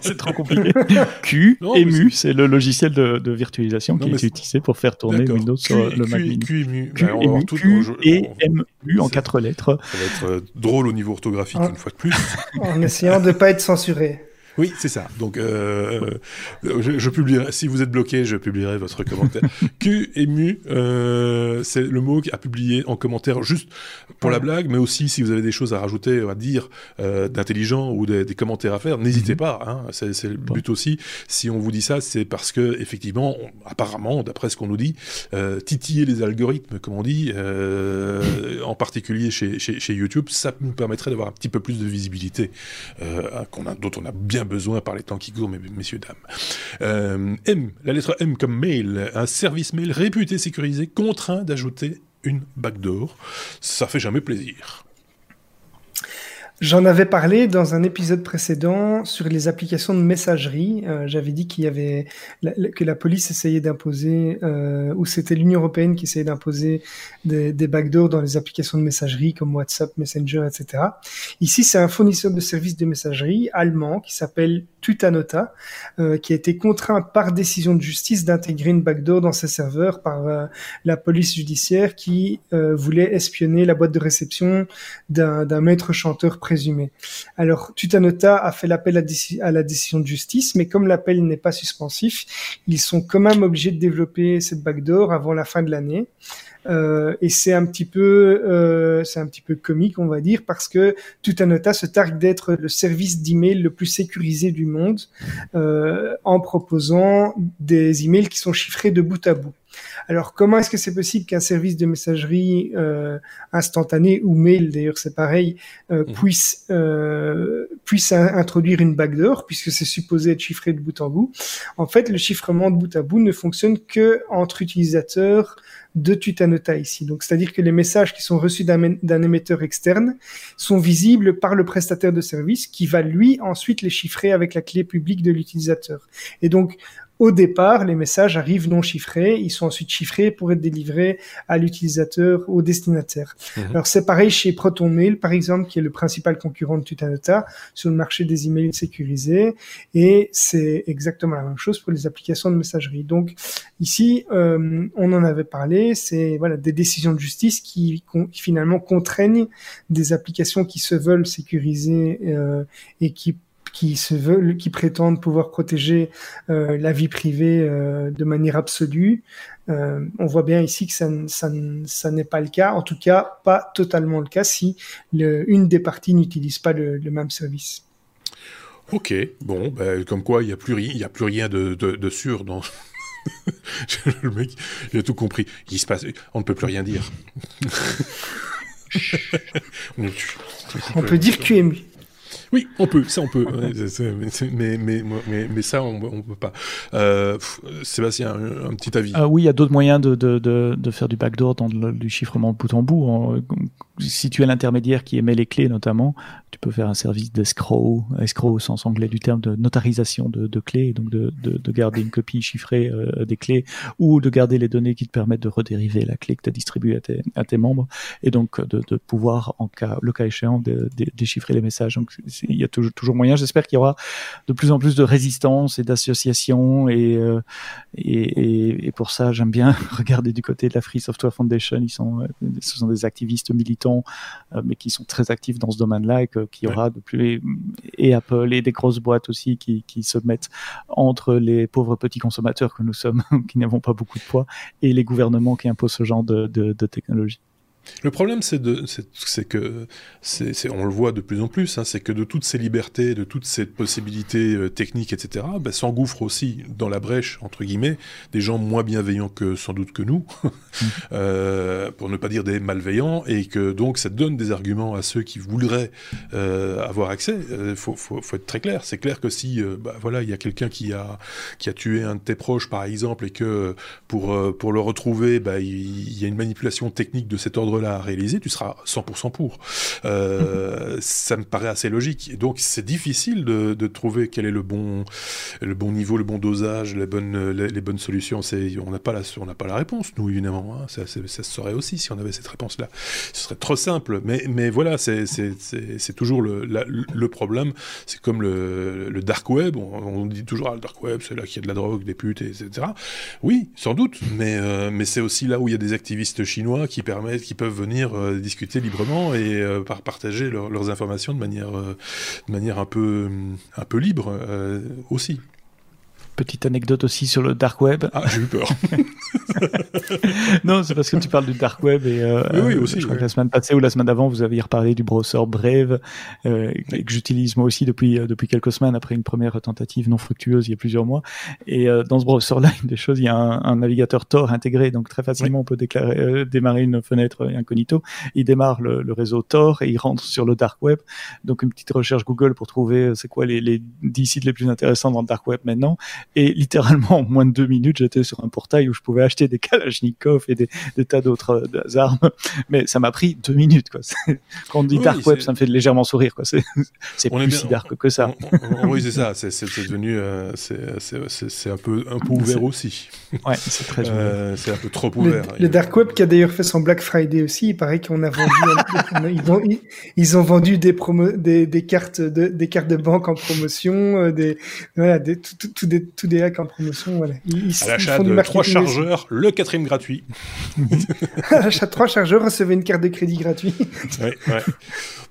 C'est trop compliqué. Q, EMU, c'est le logiciel de, virtualisation qui est utilisé pour faire tourner Windows sur le Mac Mini. Q, EMU. Q, EMU, Q, et MU en quatre lettres. Ça va être euh, drôle au niveau orthographique ah. une fois de plus. En essayant de ne pas être censuré. Oui, c'est ça. Donc, euh, je, je, publierai. Si vous êtes bloqué, je publierai votre commentaire. Q ému, euh, c'est le mot à publier en commentaire, juste pour la blague, mais aussi si vous avez des choses à rajouter, à dire, euh, d'intelligent ou des, des, commentaires à faire, n'hésitez mhm. pas. Hein, c'est le but aussi. Si on vous dit ça, c'est parce que effectivement, apparemment, d'après ce qu'on nous dit, euh, titiller les algorithmes, comme on dit, euh, en particulier chez, chez, chez, YouTube, ça nous permettrait d'avoir un petit peu plus de visibilité, euh, qu'on a, dont on a bien besoin par les temps qui courent, messieurs, dames. Euh, M, la lettre M comme mail, un service mail réputé sécurisé contraint d'ajouter une backdoor. Ça fait jamais plaisir. J'en avais parlé dans un épisode précédent sur les applications de messagerie. Euh, j'avais dit qu'il y avait que la police essayait d'imposer, euh, ou c'était l'Union européenne qui essayait d'imposer des, backdoors dans les applications de messagerie comme WhatsApp, Messenger, etc. Ici, c'est un fournisseur de services de messagerie allemand qui s'appelle Tutanota, euh, qui a été contraint par décision de justice d'intégrer une backdoor dans ses serveurs par euh, la police judiciaire qui voulait espionner la boîte de réception d'un maître chanteur Alors, Tutanota a fait l'appel à, la décision de justice, mais comme l'appel n'est pas suspensif, ils sont quand même obligés de développer cette backdoor avant la fin de l'année. Euh, et c'est un petit peu, euh, c'est un petit peu comique, on va dire, parce que Tutanota se targue d'être le service d'email le plus sécurisé du monde, euh, en proposant des emails qui sont chiffrés de bout à bout. Alors, comment est-ce que c'est possible qu'un service de messagerie euh, instantanée ou mail, d'ailleurs c'est pareil, euh, mmh. puisse euh, puisse introduire une backdoor puisque c'est supposé être chiffré de bout en bout? En fait, le chiffrement de bout à bout ne fonctionne que entre utilisateurs de Tutanota ici. Donc, c'est-à-dire que les messages qui sont reçus d'un émetteur externe sont visibles par le prestataire de service qui va lui ensuite les chiffrer avec la clé publique de l'utilisateur. Et donc, au départ, les messages arrivent non chiffrés, ils sont ensuite chiffrés pour être délivrés à l'utilisateur, au destinataire. Mhm. Alors c'est pareil chez ProtonMail, par exemple, qui est le principal concurrent de Tutanota sur le marché des emails sécurisés, et c'est exactement la même chose pour les applications de messagerie. Donc ici, euh, on en avait parlé, c'est voilà des décisions de justice qui, qui, finalement contraignent des applications qui se veulent sécurisées euh, et qui qui se veulent, qui prétendent pouvoir protéger euh, la vie privée euh, de manière absolue. Euh, on voit bien ici que ça, ça, ça n'est pas le cas, en tout cas pas totalement le cas si le, une des parties n'utilise pas le, le, même service. Ok, bon, ben, comme quoi il n'y a plus rien, il y a plus rien de, de, de sûr dans. le mec, il a tout compris. Il se passe, on ne peut plus rien dire. on peut dire QMU. Oui, on peut, ça on peut, mais, mais, mais, ça on, ne peut pas. Euh, Sébastien, un, petit avis. Ah oui, il y a d'autres moyens de, de, de, faire du backdoor dans le, du chiffrement bout en bout. Si tu es l'intermédiaire qui émet les clés notamment, tu peux faire un service d'escrow, escrow au sens anglais du terme, de notarisation de, clés, donc de, de, de, garder une copie chiffrée euh, des clés, ou de garder les données qui te permettent de redériver la clé que tu as distribuée à tes, à tes membres, et donc de, de pouvoir, en cas, le cas échéant, déchiffrer les messages. Il y a toujours, toujours moyen. J'espère qu'il y aura de plus en plus de résistance et d'associations, et, euh, et, et, pour ça, j'aime bien regarder du côté de la Free Software Foundation. Ils sont, euh, ce sont des activistes militants, mais qui sont très actifs dans ce domaine-là et qu'il y aura de plus et Apple et des grosses boîtes aussi qui, qui se mettent entre les pauvres petits consommateurs que nous sommes, qui n'avons pas beaucoup de poids, et les gouvernements qui imposent ce genre de, de, de technologie. Le problème, c'est que, c'est, on le voit de plus en plus, hein, c'est que de toutes ces libertés, de toutes ces possibilités euh, techniques, etc., ben, s'engouffrent aussi dans la brèche, entre guillemets, des gens moins bienveillants que sans doute que nous, euh, pour ne pas dire des malveillants, et que donc ça donne des arguments à ceux qui voudraient euh, avoir accès. Il faut, être très clair. C'est clair que si, bah, voilà, il y a quelqu'un qui a, qui a tué un de tes proches, par exemple, et que pour, pour le retrouver, bah, il y a une manipulation technique de cet ordre livre-là à réaliser, tu seras 100% pour. Euh, ça me paraît assez logique. donc c'est difficile de, de, trouver quel est le bon, le bon niveau, le bon dosage, les bonnes, les, bonnes solutions. On n'a pas la, on pas la réponse, nous évidemment. Hein. Ça, ça, se saurait aussi si on avait cette réponse-là. Ce serait trop simple. Mais, mais voilà, c'est, toujours le, le problème. C'est comme le, le dark web. On, dit toujours ah, le dark web, c'est là qu'il y a de la drogue, des putes, etc. Oui, sans doute. Mais, euh, mais c'est aussi là où il y a des activistes chinois qui permettent, qui peuvent venir euh, discuter librement et euh, par partager leurs informations de manière, de manière un peu, un peu libre aussi. Petite anecdote aussi sur le dark web. Ah, j'ai eu peur. non, c'est parce que tu parles du dark web et euh, oui, aussi, je crois que la semaine passée ou la semaine d'avant, vous aviez reparlé du browser Brave euh, que j'utilise moi aussi depuis euh, depuis quelques semaines après une première tentative non fructueuse il y a plusieurs mois. Et euh, dans ce browser-là, une des choses, il y a un, un navigateur Tor intégré, donc très facilement on peut déclarer, euh, démarrer une fenêtre incognito. Il démarre le, le, réseau Tor et il rentre sur le dark web. Donc une petite recherche Google pour trouver c'est quoi les, les 10 sites les plus intéressants dans le dark web maintenant et littéralement, en moins de deux minutes, j'étais sur un portail où je pouvais acheter des Kalachnikov et des, des tas d'autres euh, armes. Mais ça m'a pris deux minutes, quoi. Quand on dit dark web, ça me fait légèrement sourire, quoi. C'est, c'est plus si dark que ça. oui, c'est ça. C'est, c'est devenu, euh, c'est, c'est, c'est un peu, un peu ouvert aussi. Ouais, c'est très euh, C'est un peu trop ouvert. Le, dark web qui a d'ailleurs fait son Black Friday aussi, il paraît qu'on a vendu, ils, ont, ils, ont vendu des promo, des, des cartes de, des cartes de banque en promotion, euh, des, voilà, des, tout, tout, tout des, tout des hacks en promotion. Voilà. Ils, à l'achat de trois chargeurs, le quatrième gratuit. à l'achat de trois chargeurs, recevez une carte de crédit gratuite. ouais, ouais.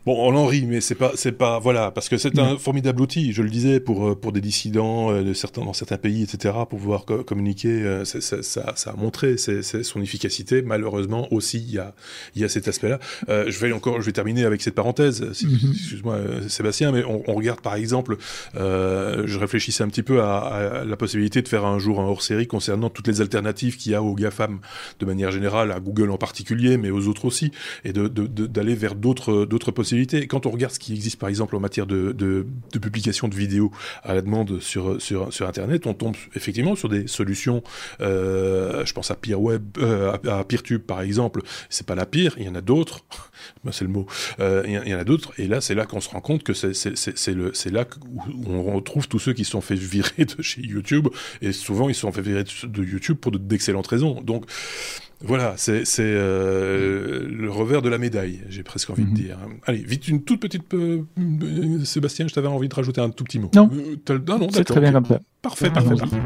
Bon, on en rit, mais c'est pas, c'est pas, voilà, parce que c'est un formidable outil. Je le disais pour euh, pour des dissidents euh, de certains dans certains pays, etc., pour pouvoir communiquer. Euh, ça, ça, ça, a montré son efficacité. Malheureusement, aussi, il y a il y a cet aspect-là. Euh, je vais encore, je vais terminer avec cette parenthèse. Si, mm-hmm. Excuse-moi, Sébastien, mais on, on, regarde par exemple, je réfléchissais un petit peu à, à, la possibilité de faire un jour un hors-série concernant toutes les alternatives qu'il y a aux GAFAM de manière générale, à Google en particulier, mais aux autres aussi, et de, de, d'aller vers d'autres possibilités. Quand on regarde ce qui existe par exemple en matière de, de, de publication de vidéos à la demande sur, sur, sur Internet, on tombe effectivement sur des solutions, euh, je pense à PeerWeb, euh, à, PeerTube par exemple, c'est pas la pire, il y en a d'autres, c'est le mot, euh, il, y, en a d'autres, et là c'est là qu'on se rend compte que c'est là où on retrouve tous ceux qui sont fait virer de chez YouTube, et souvent ils se sont fait virer de YouTube pour d'excellentes raisons. Donc voilà, c'est euh, le revers de la médaille, j'ai presque envie de mhm. dire. Allez, vite, une toute petite... Euh, Sébastien, je t'avais envie de rajouter un tout petit mot. Non, euh, non, c'est très bien comme ça. Parfait, parfait, parfait.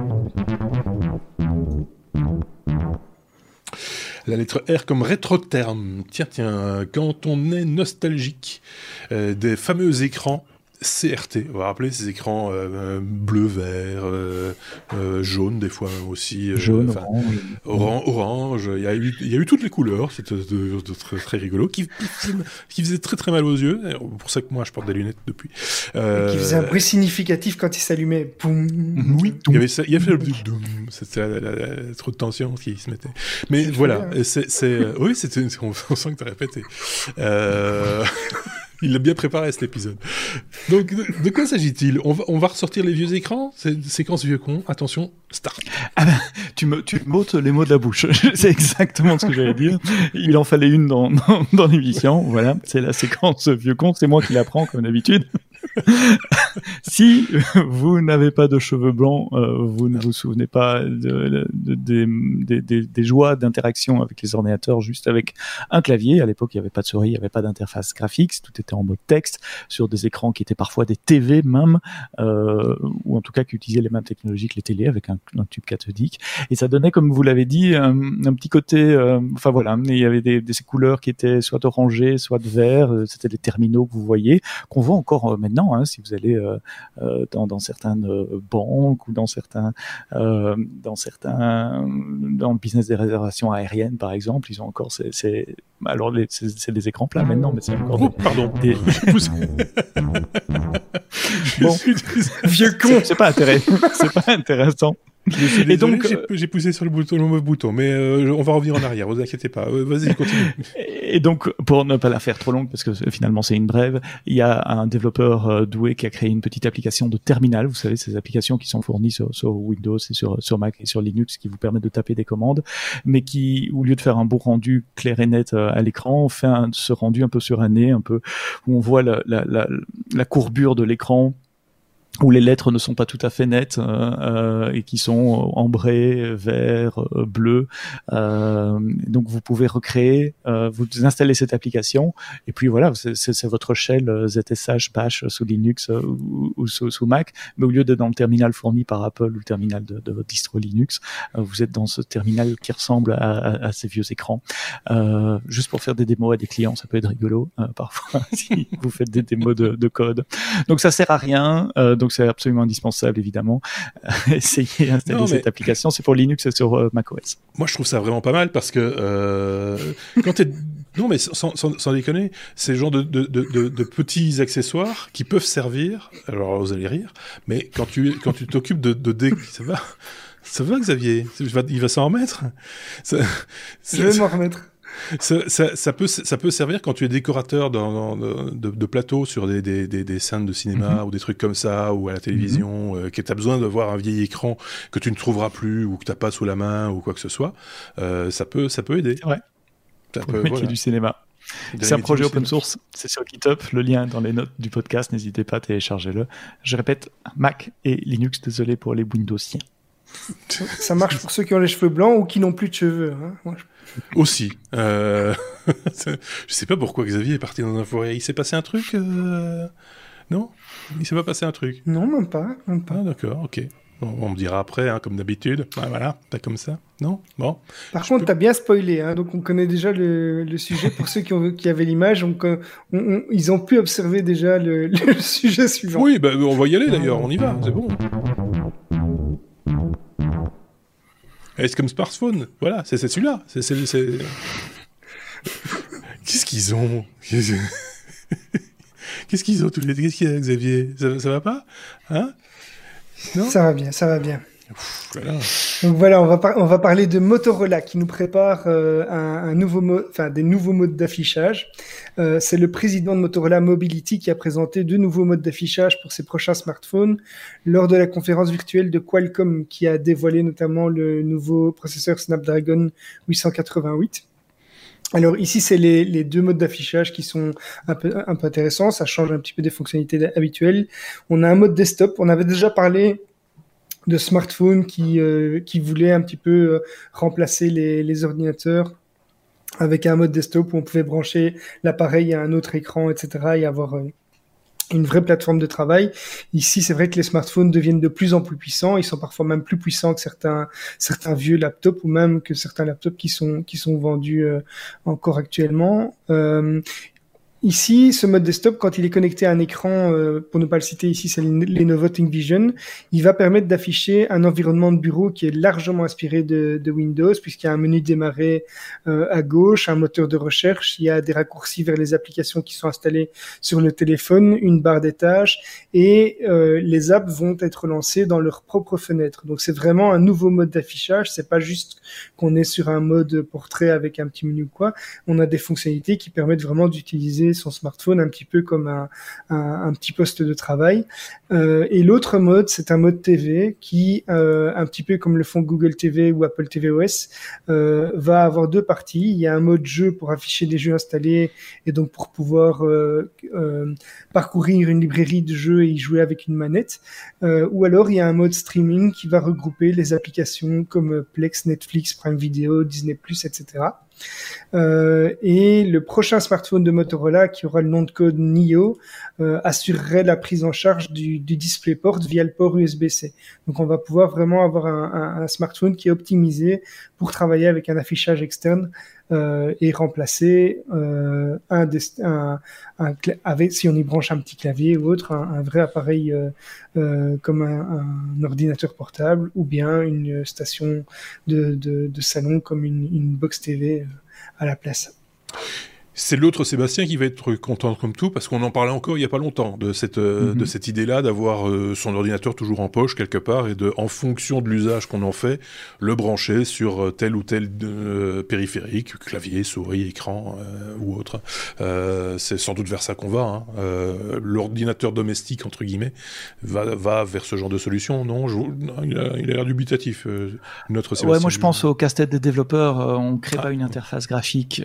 La lettre R comme rétro-terme. Tiens, tiens, quand on est nostalgique des fameux écrans CRT, on va rappeler ces écrans euh, bleu, vert, euh, euh, jaune des fois aussi. jaune, orange. orange. Il y, a eu, il y a eu toutes les couleurs, c'était très, très rigolo, qui, qui faisait très très mal aux yeux. C'est pour ça que moi je porte des lunettes depuis. qui faisait un bruit significatif quand il s'allumait. Oui, il y avait ça, il y avait le C'était trop de tension qui se mettait. Mais voilà, c'est, oui, c'était, on, on sent que tu as répété. Il l'a bien préparé cet épisode. Donc, de, quoi s'agit-il? On va, on va ressortir les vieux écrans? Séquence vieux con. Attention, start. Ah ben, tu me, tu m'ôtes les mots de la bouche. c'est exactement ce que j'allais dire. Il en fallait une dans, dans, dans l'émission. Voilà, c'est la séquence vieux con. C'est moi qui l'apprends comme d'habitude. si vous n'avez pas de cheveux blancs, euh, vous ne vous souvenez pas de, de, des joies d'interaction avec les ordinateurs juste avec un clavier. À l'époque, il n'y avait pas de souris, il n'y avait pas d'interface graphique, tout était en mode texte sur des écrans qui étaient parfois des TV même, euh, ou en tout cas qui utilisaient les mêmes technologies que les télés avec un, tube cathodique. Et ça donnait, comme vous l'avez dit, un, petit côté. Euh, enfin voilà, il y avait des, des, couleurs qui étaient soit orangées, soit de vert. C'était les terminaux que vous voyez, qu'on voit encore maintenant. Hein, si vous allez euh, euh, dans, dans, certaines euh, banques ou dans certains, dans certains, dans le business des réservations aériennes par exemple, ils ont encore ces, alors c'est des écrans plats maintenant, mais c'est encore oh, pardon. Des... bon, vieux con. C'est pas intéressant. c'est pas intéressant. Et donc, j'ai poussé sur le bouton, le mauvais bouton, mais on va revenir en arrière. Vous inquiétez pas. Vas-y, continue. Et donc, pour ne pas la faire trop longue, parce que finalement c'est une brève, il y a un développeur doué qui a créé une petite application de terminal. Vous savez, ces applications qui sont fournies sur, sur Windows et sur, sur Mac et sur Linux, qui vous permettent de taper des commandes, mais qui, au lieu de faire un beau rendu clair et net à l'écran, fait un, ce rendu un peu suranné, un peu où on voit la, la, la, la courbure de l'écran où les lettres ne sont pas tout à fait nettes euh, euh et qui sont ambrées, vert, euh, bleu. Euh, donc vous pouvez recréer, euh, vous installez cette application et puis voilà, c'est votre shell ZSH Bash sous Linux ou, ou sous, sous, Mac, mais au lieu d'être dans le terminal fourni par Apple ou le terminal de, de votre distro Linux, vous êtes dans ce terminal qui ressemble à, à, à ces vieux écrans. juste pour faire des démos à des clients, ça peut être rigolo parfois si vous faites des démos de, de, code. Donc ça sert à rien. C'est absolument indispensable évidemment. Essayez d'installer cette application, c'est pour Linux et sur euh, macOS. Moi je trouve ça vraiment pas mal parce que euh, quand tu non mais sans, sans, déconner, c'est le genre de, de, de, de, petits accessoires qui peuvent servir. Alors vous allez rire, mais quand tu quand tu t'occupes de, de dé, ça va. Ça va, Xavier? Il va s'en remettre? Je vais m'en remettre ça, peut, ça peut servir quand tu es décorateur de, de, plateaux sur des, des, des, scènes de cinéma mhm. ou des trucs comme ça, ou à la télévision, mhm. euh, que tu as besoin de voir un vieil écran que tu ne trouveras plus ou que tu n'as pas sous la main ou quoi que ce soit. Euh, ça, peut, ça peut aider. Ouais. Ça peut, du cinéma. C'est un projet open source, c'est sur GitHub, le lien dans les notes du podcast, n'hésitez pas à télécharger-le. Je répète, Mac et Linux, désolé pour les Windowsiens. Ça marche pour ceux qui ont les cheveux blancs ou qui n'ont plus de cheveux. Hein. Aussi. Euh... je sais pas pourquoi Xavier est parti dans un forêt. Il s'est passé un truc euh... Non? Il s'est pas passé un truc? Non, même pas. Même pas. Ah, d'accord, ok. on me dira après, hein, comme d'habitude. Ah, voilà, pas comme ça. Non? Bon. Par contre, tu as bien spoilé. Hein, donc, on connaît déjà le, le sujet. Pour ceux qui, ont, qui avaient l'image, on, on, ils ont pu observer déjà le, le sujet suivant. Oui, bah, on va y aller d'ailleurs. On y va, c'est bon. C'est comme smartphone. Voilà, c'est celui-là. C'est Qu'est-ce qu'ils ont Qu'est-ce qu'ils ont tous les Qu'est-ce qu'il y a, Xavier? Ça, ça, va pas? Hein? Non? Ça va bien, ça va bien. Donc voilà, on va, on va parler de Motorola qui nous prépare euh, un, un, nouveau enfin des nouveaux modes d'affichage. Euh, c'est le président de Motorola Mobility qui a présenté deux nouveaux modes d'affichage pour ses prochains smartphones lors de la conférence virtuelle de Qualcomm qui a dévoilé notamment le nouveau processeur Snapdragon 888. Alors ici, c'est les, les, deux modes d'affichage qui sont un peu, un peu intéressants. Ça change un petit peu des fonctionnalités habituelles. On a un mode desktop. On avait déjà parlé de smartphones qui, euh, qui voulaient un petit peu euh, remplacer les, les, ordinateurs avec un mode desktop où on pouvait brancher l'appareil à un autre écran, etc. et avoir euh, une vraie plateforme de travail. Ici, c'est vrai que les smartphones deviennent de plus en plus puissants. Ils sont parfois même plus puissants que certains certains vieux laptops ou même que certains laptops qui sont qui sont vendus encore actuellement. Ici, ce mode desktop, quand il est connecté à un écran, euh, pour ne pas le citer ici, c'est Lenovo Vision, il va permettre d'afficher un environnement de bureau qui est largement inspiré de, de Windows, puisqu'il y a un menu démarrer euh, à gauche, un moteur de recherche, il y a des raccourcis vers les applications qui sont installées sur le téléphone, une barre des tâches, et euh, les apps vont être lancées dans leur propre fenêtre. Donc c'est vraiment un nouveau mode d'affichage, c'est pas juste qu'on est sur un mode portrait avec un petit menu ou quoi, on a des fonctionnalités qui permettent vraiment d'utiliser son smartphone un petit peu comme un, un, petit poste de travail. Euh, et l'autre mode, c'est un mode TV qui, euh, un petit peu comme le font Google TV ou Apple TV OS, euh, va avoir deux parties. Il y a un mode jeu pour afficher des jeux installés et donc pour pouvoir parcourir une librairie de jeux et y jouer avec une manette. Ou alors il y a un mode streaming qui va regrouper les applications comme Plex, Netflix, Prime Video, Disney+, etc. Euh, et le prochain smartphone de Motorola, qui aura le nom de code NIO, euh, assurerait la prise en charge du, du DisplayPort via le port USB-C. Donc on va pouvoir vraiment avoir un, smartphone qui est optimisé pour travailler avec un affichage externe euh, et remplacer euh, un, un, un, avec si on y branche un petit clavier ou autre, un, vrai appareil euh, euh comme un, ordinateur portable ou bien une station de, de, de salon comme une, une box TV euh, à la place. C'est l'autre Sébastien qui va être content comme tout parce qu'on en parlait encore il y a pas longtemps de cette euh, de mhm. cette idée-là d'avoir euh, son ordinateur toujours en poche quelque part et de en fonction de l'usage qu'on en fait le brancher sur euh, tel ou tel périphérique clavier souris écran ou autre c'est sans doute vers ça qu'on va hein. l'ordinateur domestique entre guillemets va va vers ce genre de solution non, il a l'air dubitatif notre Sébastien ouais moi je pense au casse-tête des développeurs on crée ah. pas une interface graphique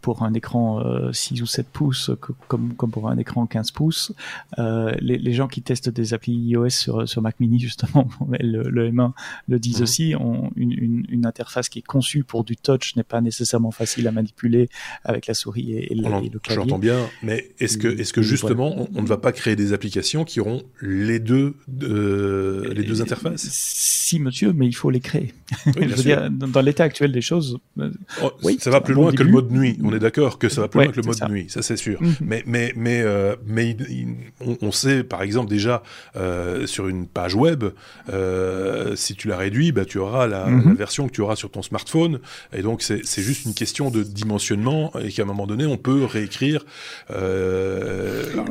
pour un écran 6 euh, ou 7 pouces, comme, comme pour un écran 15 pouces. Euh, les, les, gens qui testent des applis iOS sur, sur Mac Mini, justement, le, le M1 le disent mhm. aussi, ont une, une, une, interface qui est conçue pour du touch n'est pas nécessairement facile à manipuler avec la souris et, le, clavier. J'entends bien, mais est-ce que, justement, on, ne va pas créer des applications qui auront les deux, euh, les deux interfaces? Si, monsieur, mais il faut les créer. Je veux dire, dans, l'état actuel des choses, oh, oui, ça va plus loin que le mode nuit. On est d'accord que ça va plus loin que le mode nuit, ça c'est sûr. Mhm. Mais mais mais euh, mais on, sait par exemple déjà euh, sur une page web, euh, si tu la réduis, bah tu auras la, mhm. version que tu auras sur ton smartphone, et donc c'est juste une question de dimensionnement et qu'à un moment donné on peut réécrire. Alors,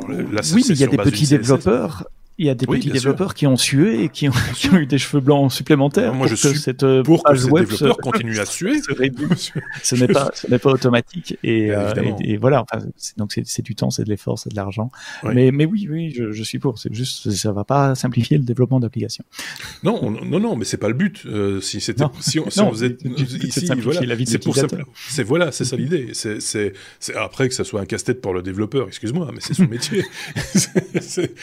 oui, mais il y a des petits développeurs il y a des petits développeurs qui ont sué et qui ont, eu des cheveux blancs supplémentaires. moi, je suis cette euh, pour que ces développeurs continuent à suer. ce n'est pas, ce n'est pas automatique et, euh, et, voilà. Enfin, donc c'est du temps, c'est de l'effort, c'est de l'argent. Mais, mais oui, oui, je, je suis pour. C'est juste, ça va pas simplifier le développement d'applications. Non, non, non, mais c'est pas le but. Euh, si c'était, si, on, si on faisait ici, voilà, c'est pour C'est voilà, c'est ça l'idée. C'est, c'est, après que ça soit un casse-tête pour le développeur. Excuse-moi, mais c'est son métier. c'est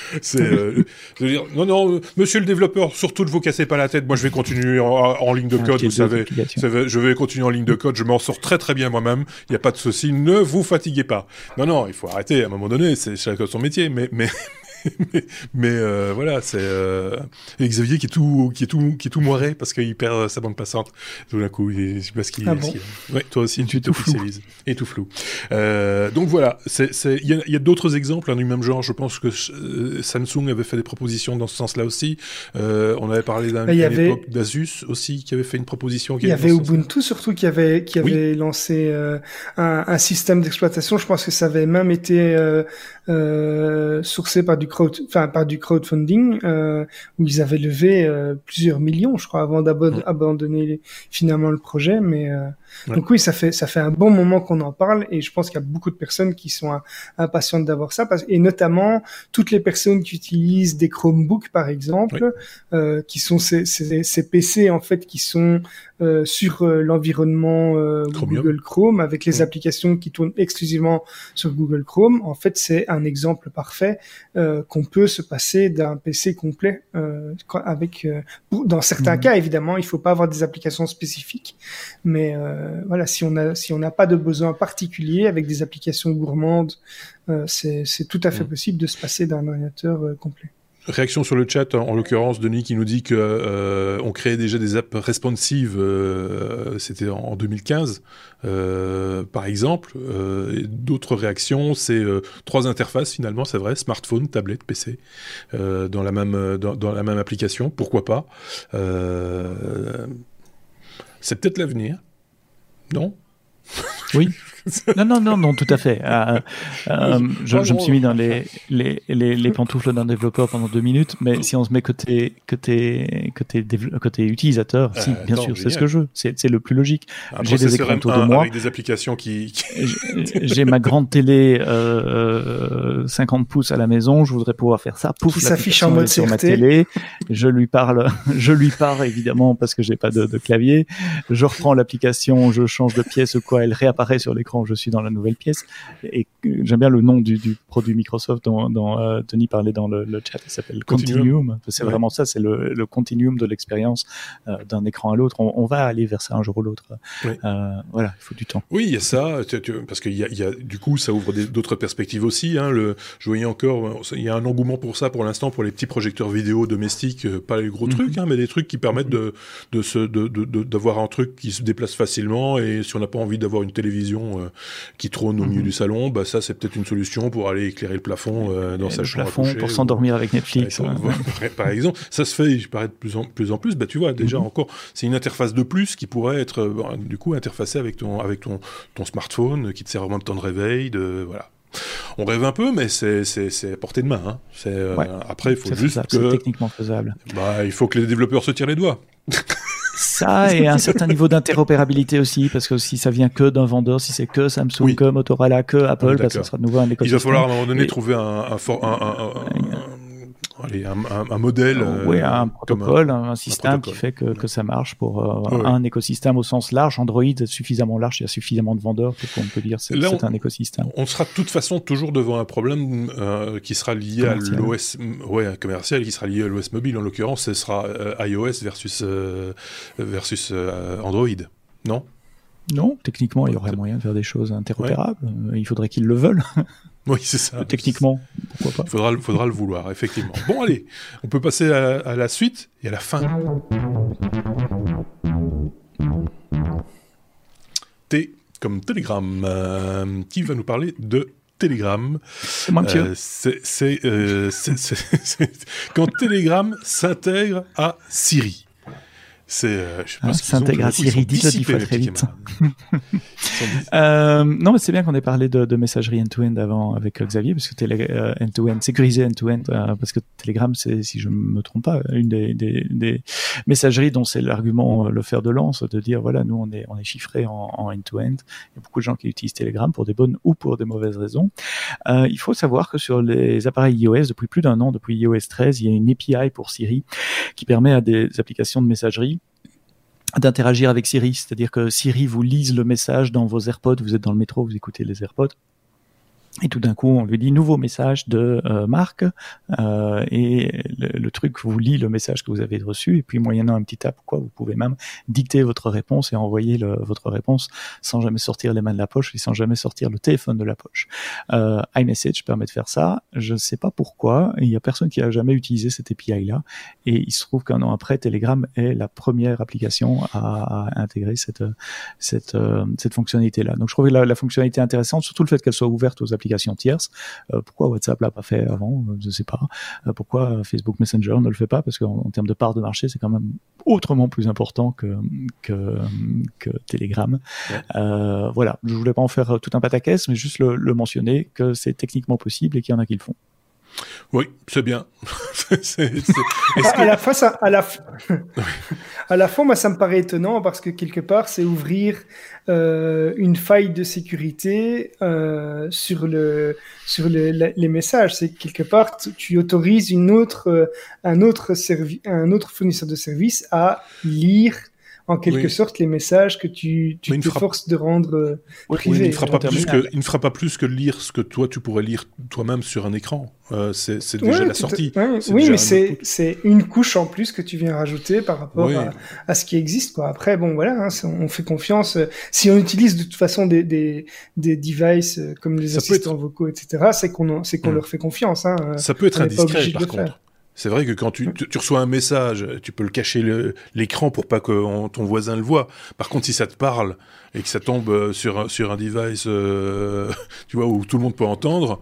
je veux dire, non, non, monsieur le développeur, surtout ne vous cassez pas la tête. Moi, je vais continuer en, ligne de code, vous savez. Je vais continuer en ligne de code. Je m'en sors très très bien moi-même. Il n'y a pas de souci. Ne vous fatiguez pas. Non, non, il faut arrêter. À un moment donné, c'est chacun son métier. Mais, mais, mais, euh, voilà, c'est euh, Xavier qui est tout, qui est tout, qui est tout moiré parce qu'il perd sa bande passante tout d'un coup. Et, parce qu'il, ah ouais, toi aussi, tu t'officialises et tout flou. Euh, donc voilà, il y a, y a d'autres exemples hein, du même genre. Je pense que euh, Samsung avait fait des propositions dans ce sens-là aussi. Euh, on avait parlé d'un avait... d'Asus aussi qui avait fait une proposition. il y avait Ubuntu surtout qui avait qui avait lancé euh, un, un, système d'exploitation. Je pense que ça avait même été sourcé par du enfin par du crowdfunding euh, où ils avaient levé euh, plusieurs millions, je crois, avant d'abandonner finalement le projet. Mais euh, donc oui, ça fait ça fait un bon moment qu'on en parle et je pense qu'il y a beaucoup de personnes qui sont impatientes d'avoir ça parce, et notamment toutes les personnes qui utilisent des Chromebooks par exemple, euh, qui sont ces, ces, ces, PC en fait qui sont euh, sur euh, l'environnement euh, Google Chrome avec les applications qui tournent exclusivement sur Google Chrome. En fait, c'est un exemple parfait qu'on peut se passer d'un PC complet avec. dans certains mhm. cas, évidemment, il faut pas avoir des applications spécifiques, mais voilà, si on a si on n'a pas de besoin particulier avec des applications gourmandes, c'est tout à fait mhm. possible de se passer d'un ordinateur complet. Réaction sur le chat, en l'occurrence, Denis qui nous dit que euh, on créait déjà des apps responsives, euh, c'était en 2015, euh, par exemple. Euh, d'autres réactions, c'est euh, trois interfaces finalement, c'est vrai, smartphone, tablette, PC, dans la même dans, dans, la même application. Pourquoi pas C'est peut-être l'avenir, non Oui. non, non, non, non, tout à fait. Euh, euh, je, je, me suis mis dans les, les, les, les pantoufles d'un développeur pendant deux minutes, mais si on se met côté, côté, côté, côté utilisateur, si, euh, bien sûr, c'est ce que je veux. C'est le plus logique. J'ai des écrans autour de moi. Avec des applications qui. J'ai ma grande télé euh, 50 pouces à la maison. Je voudrais pouvoir faire ça. Pouf, s'affiche en mode sur ma télé. Je lui parle, je lui parle évidemment parce que j'ai pas de, de clavier. Je reprends l'application, je change de pièce ou quoi, elle réapparaît sur l'écran je suis dans la nouvelle pièce. Et j'aime bien le nom du, du produit Microsoft dont, dont euh, Denis parlait dans le, le chat. Il s'appelle Continuum. C'est vraiment ça, c'est le, le, continuum de l'expérience euh, d'un écran à l'autre. On, on, va aller vers ça un jour ou l'autre. Euh, voilà, il faut du temps. Oui, il y a ça, parce qu'il y a, y a, du coup, ça ouvre d'autres perspectives aussi. Hein, le, je voyais encore, il y a un engouement pour ça pour l'instant pour les petits projecteurs vidéo domestiques, euh, pas les gros mhm. trucs, hein, mais des trucs qui permettent de, de se, de, d'avoir un truc qui se déplace facilement et si on n'a pas envie d'avoir une télévision qui trône au milieu mhm. du salon, bah ça c'est peut-être une solution pour aller éclairer le plafond dans sa chambre. plafond pour s'endormir avec Netflix. par exemple, ça se fait, je paraît de plus en plus en plus. Bah tu vois déjà mhm. encore, c'est une interface de plus qui pourrait être du coup interfacée avec ton avec ton ton smartphone qui te sert vraiment de temps de réveil, de voilà. On rêve un peu, mais c'est à portée de main. Hein. Euh, après, il faut juste que. C'est techniquement faisable. Bah, il faut que les développeurs se tirent les doigts. ça et un certain niveau d'interopérabilité aussi, parce que si ça vient que d'un vendeur, si c'est que Samsung, que Motorola, que Apple, bah, ça sera de nouveau un écosystème. Il va falloir à un moment donné trouver un, un, un, Allez, un, un, modèle. Euh, oui, un protocole, un, système qui fait que, que, ça marche pour euh, un écosystème au sens large. Android suffisamment large, il y a suffisamment de vendeurs qu'on peut dire c'est un écosystème. On sera de toute façon toujours devant un problème euh, qui sera lié à l'OS, ouais, commercial, qui sera lié à l'OS mobile. En l'occurrence, ce sera iOS versus versus Android, non? Non, techniquement, il y aurait moyen de faire des choses interopérables. Il faudrait qu'ils le veulent. Oui, c'est ça. Techniquement, pourquoi pas. Il faudra, faudra le vouloir, effectivement. Bon, allez, on peut passer à, la suite et à la fin. T comme Telegram. Euh, qui va nous parler de Telegram C'est. Euh, quand Telegram s'intègre à Siri. C'est, euh, je ah, s'intègre à Siri, dites fois très vite. euh, non, mais c'est bien qu'on ait parlé de, de messagerie end-to-end avant avec euh, Xavier, parce que télé, euh, end-to-end, sécurisé end-to-end, euh, parce que Telegram, c'est, si je me trompe pas, une des, des, des messageries dont c'est l'argument, le fer de lance, de dire, voilà, nous, on est, on est chiffré en, en end-to-end. Il y a beaucoup de gens qui utilisent Telegram pour des bonnes ou pour des mauvaises raisons. il faut savoir que sur les appareils iOS, depuis plus d'un an, depuis iOS 13, il y a une API pour Siri qui permet à des applications de messagerie d'interagir avec Siri, c'est-à-dire que Siri vous lise le message dans vos AirPods, vous êtes dans le métro, vous écoutez les AirPods, et tout d'un coup, on lui dit nouveau message de euh, Marc, euh, et le, truc vous lit le message que vous avez reçu, et puis moyennant un petit tap, quoi, vous pouvez même dicter votre réponse et envoyer le, votre réponse sans jamais sortir les mains de la poche et sans jamais sortir le téléphone de la poche. Euh, iMessage permet de faire ça. Je ne sais pas pourquoi. Il y a personne qui a jamais utilisé cette API là, et il se trouve qu'un an après, Telegram est la première application à, à intégrer cette cette euh, cette fonctionnalité là. Donc je trouvais la, la fonctionnalité intéressante, surtout le fait qu'elle soit ouverte aux applications application tierce. Euh, pourquoi WhatsApp l'a pas fait avant? Je ne sais pas. Euh, pourquoi Facebook Messenger ne le fait pas? Parce qu'en termes de part de marché, c'est quand même autrement plus important que que, que Telegram. Euh, voilà, je voulais pas en faire tout un pataquès, mais juste le, le mentionner que c'est techniquement possible et qu'il y en a qui le font. Oui, c'est bien. à, la fois, ça, à, la à la fois, moi, ça me paraît étonnant parce que quelque part, c'est ouvrir euh, une faille de sécurité euh, sur le sur le, les messages. C'est quelque part, tu autorises une autre euh, un autre servi un autre fournisseur de service à lire en quelque sorte les messages que tu, tu te forces de rendre euh, il, ne fera pas plus que, il ne fera pas plus que lire ce que toi tu pourrais lire toi-même sur un écran. Euh, c'est déjà la sortie. Oui, mais c'est une couche en plus que tu viens rajouter par rapport à, ce qui existe. Quoi. Après, bon, voilà, hein, on fait confiance. Si on utilise de toute façon des, des, des devices euh, comme les assistants vocaux, etc., c'est qu'on qu'on hmm. leur fait confiance. Hein. Ça peut être indiscret, par contre. C'est vrai que quand tu, tu, reçois un message, tu peux le cacher l'écran pour pas que ton voisin le voit. Par contre, si ça te parle et que ça tombe euh, sur, sur un device, euh, tu vois, où tout le monde peut entendre,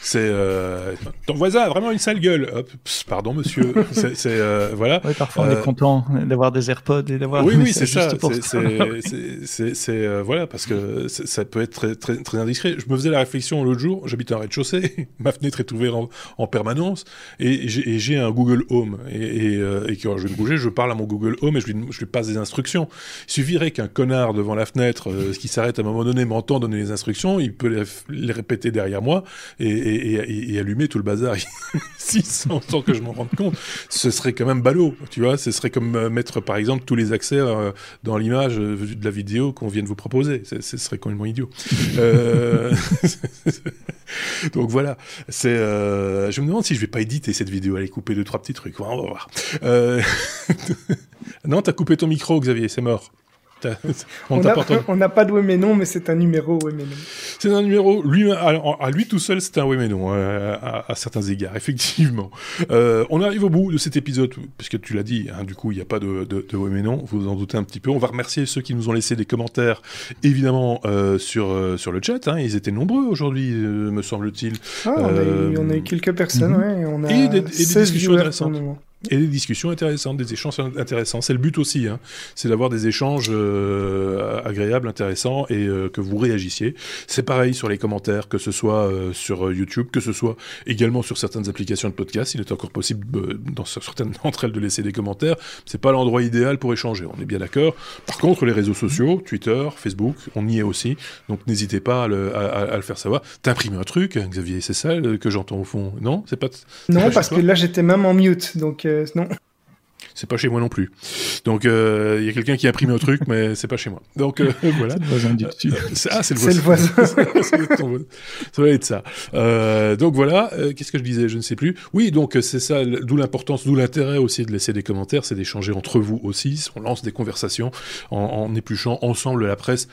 c'est euh, ton voisin a vraiment une sale gueule. Hop, pardon monsieur. c'est euh, voilà. Oui, parfois on est euh, content d'avoir des AirPods et d'avoir. Oui oui c'est ça. C'est euh, voilà parce que ça peut être très, très très indiscret. Je me faisais la réflexion l'autre jour. J'habite en rez-de-chaussée. Ma fenêtre est ouverte en, permanence et j'ai un Google Home et, et, et, quand je vais me bouger, je parle à mon Google Home et je lui, je lui passe des instructions. Il suffirait qu'un connard devant la fenêtre qui s'arrête à un moment donné m'entend donner les instructions, il peut les, les répéter derrière moi et et, allumer tout le bazar sans, sans que je m'en rende compte, ce serait quand même ballot, tu vois. Ce serait comme euh, mettre, par exemple, tous les accès euh, dans l'image euh, de la vidéo qu'on vient de vous proposer. Ce serait complètement idiot. Donc voilà. C'est. Je me demande si je vais pas éditer cette vidéo, aller couper deux trois petits trucs. On va voir. non, t'as coupé ton micro, Xavier. C'est mort. on n'a pas de oui mais c'est un numéro non. C'est un numéro, lui, à, lui tout seul, c'est un mais non, euh, à, certains égards, effectivement. Euh, on arrive au bout de cet épisode, puisque tu l'as dit, hein, du coup, il n'y a pas de, de, de, vous vous en doutez un petit peu. On va remercier ceux qui nous ont laissé des commentaires, évidemment, euh, sur, sur le chat. Hein. ils étaient nombreux aujourd'hui, me semble-t-il. Ah, on, a eu, quelques personnes, ouais, on a et des, et des discussions intéressantes. Et des discussions intéressantes, des échanges intéressants. C'est le but aussi, hein. c'est d'avoir des échanges euh, agréables, intéressants et euh, que vous réagissiez. C'est pareil sur les commentaires, que ce soit euh, sur YouTube, que ce soit également sur certaines applications de podcast. Il est encore possible dans certaines d'entre elles de laisser des commentaires. C'est pas l'endroit idéal pour échanger, on est bien d'accord. Par contre, les réseaux sociaux, Twitter, Facebook, on y est aussi. Donc n'hésitez pas à le, à, le, faire savoir. T'imprimes un truc, hein, Xavier, c'est ça que j'entends au fond? Non, c'est pas. Non, parce que là j'étais même en mute, donc non. C'est pas chez moi non plus. Donc il euh, y a quelqu'un qui a imprimé un truc, mais c'est pas chez moi. Donc euh, voilà. C'est le voisin du dessus. ah, c'est le voisin. C'est le voisin. ça va être ça. Euh, donc voilà. Qu'est-ce que je disais Je ne sais plus. Oui, donc c'est ça. D'où l'importance, d'où l'intérêt aussi de laisser des commentaires, c'est d'échanger entre vous aussi. On lance des conversations en, en épluchant ensemble la presse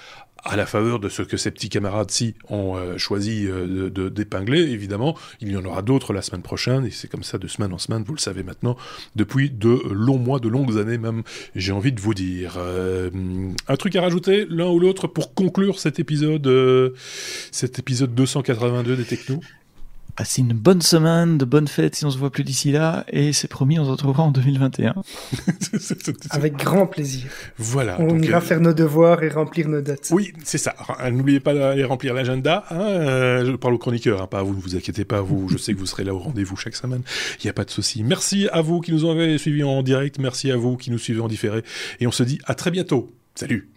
à la faveur de ce que ces petits camarades-ci ont euh, choisi euh, d'épingler, évidemment. Il y en aura d'autres la semaine prochaine, et c'est comme ça de semaine en semaine, vous le savez maintenant, depuis de longs mois, de longues années même, j'ai envie de vous dire. Euh, un truc à rajouter, l'un ou l'autre, pour conclure cet épisode, cet épisode 282 des Technos Passez une bonne semaine, de bonnes fêtes si on se voit plus d'ici là, et c'est promis, on se retrouvera en 2021. Avec grand plaisir. Voilà. On ira euh, faire nos devoirs et remplir nos dates. Oui, c'est ça. N'oubliez pas d'aller remplir l'agenda. Hein, euh, je parle aux chroniqueurs, hein, pas à vous, ne vous inquiétez pas, vous. Je sais que vous serez là au rendez-vous chaque semaine. Il n'y a pas de souci. Merci à vous qui nous avez suivis en direct, merci à vous qui nous suivez en différé, et on se dit à très bientôt. Salut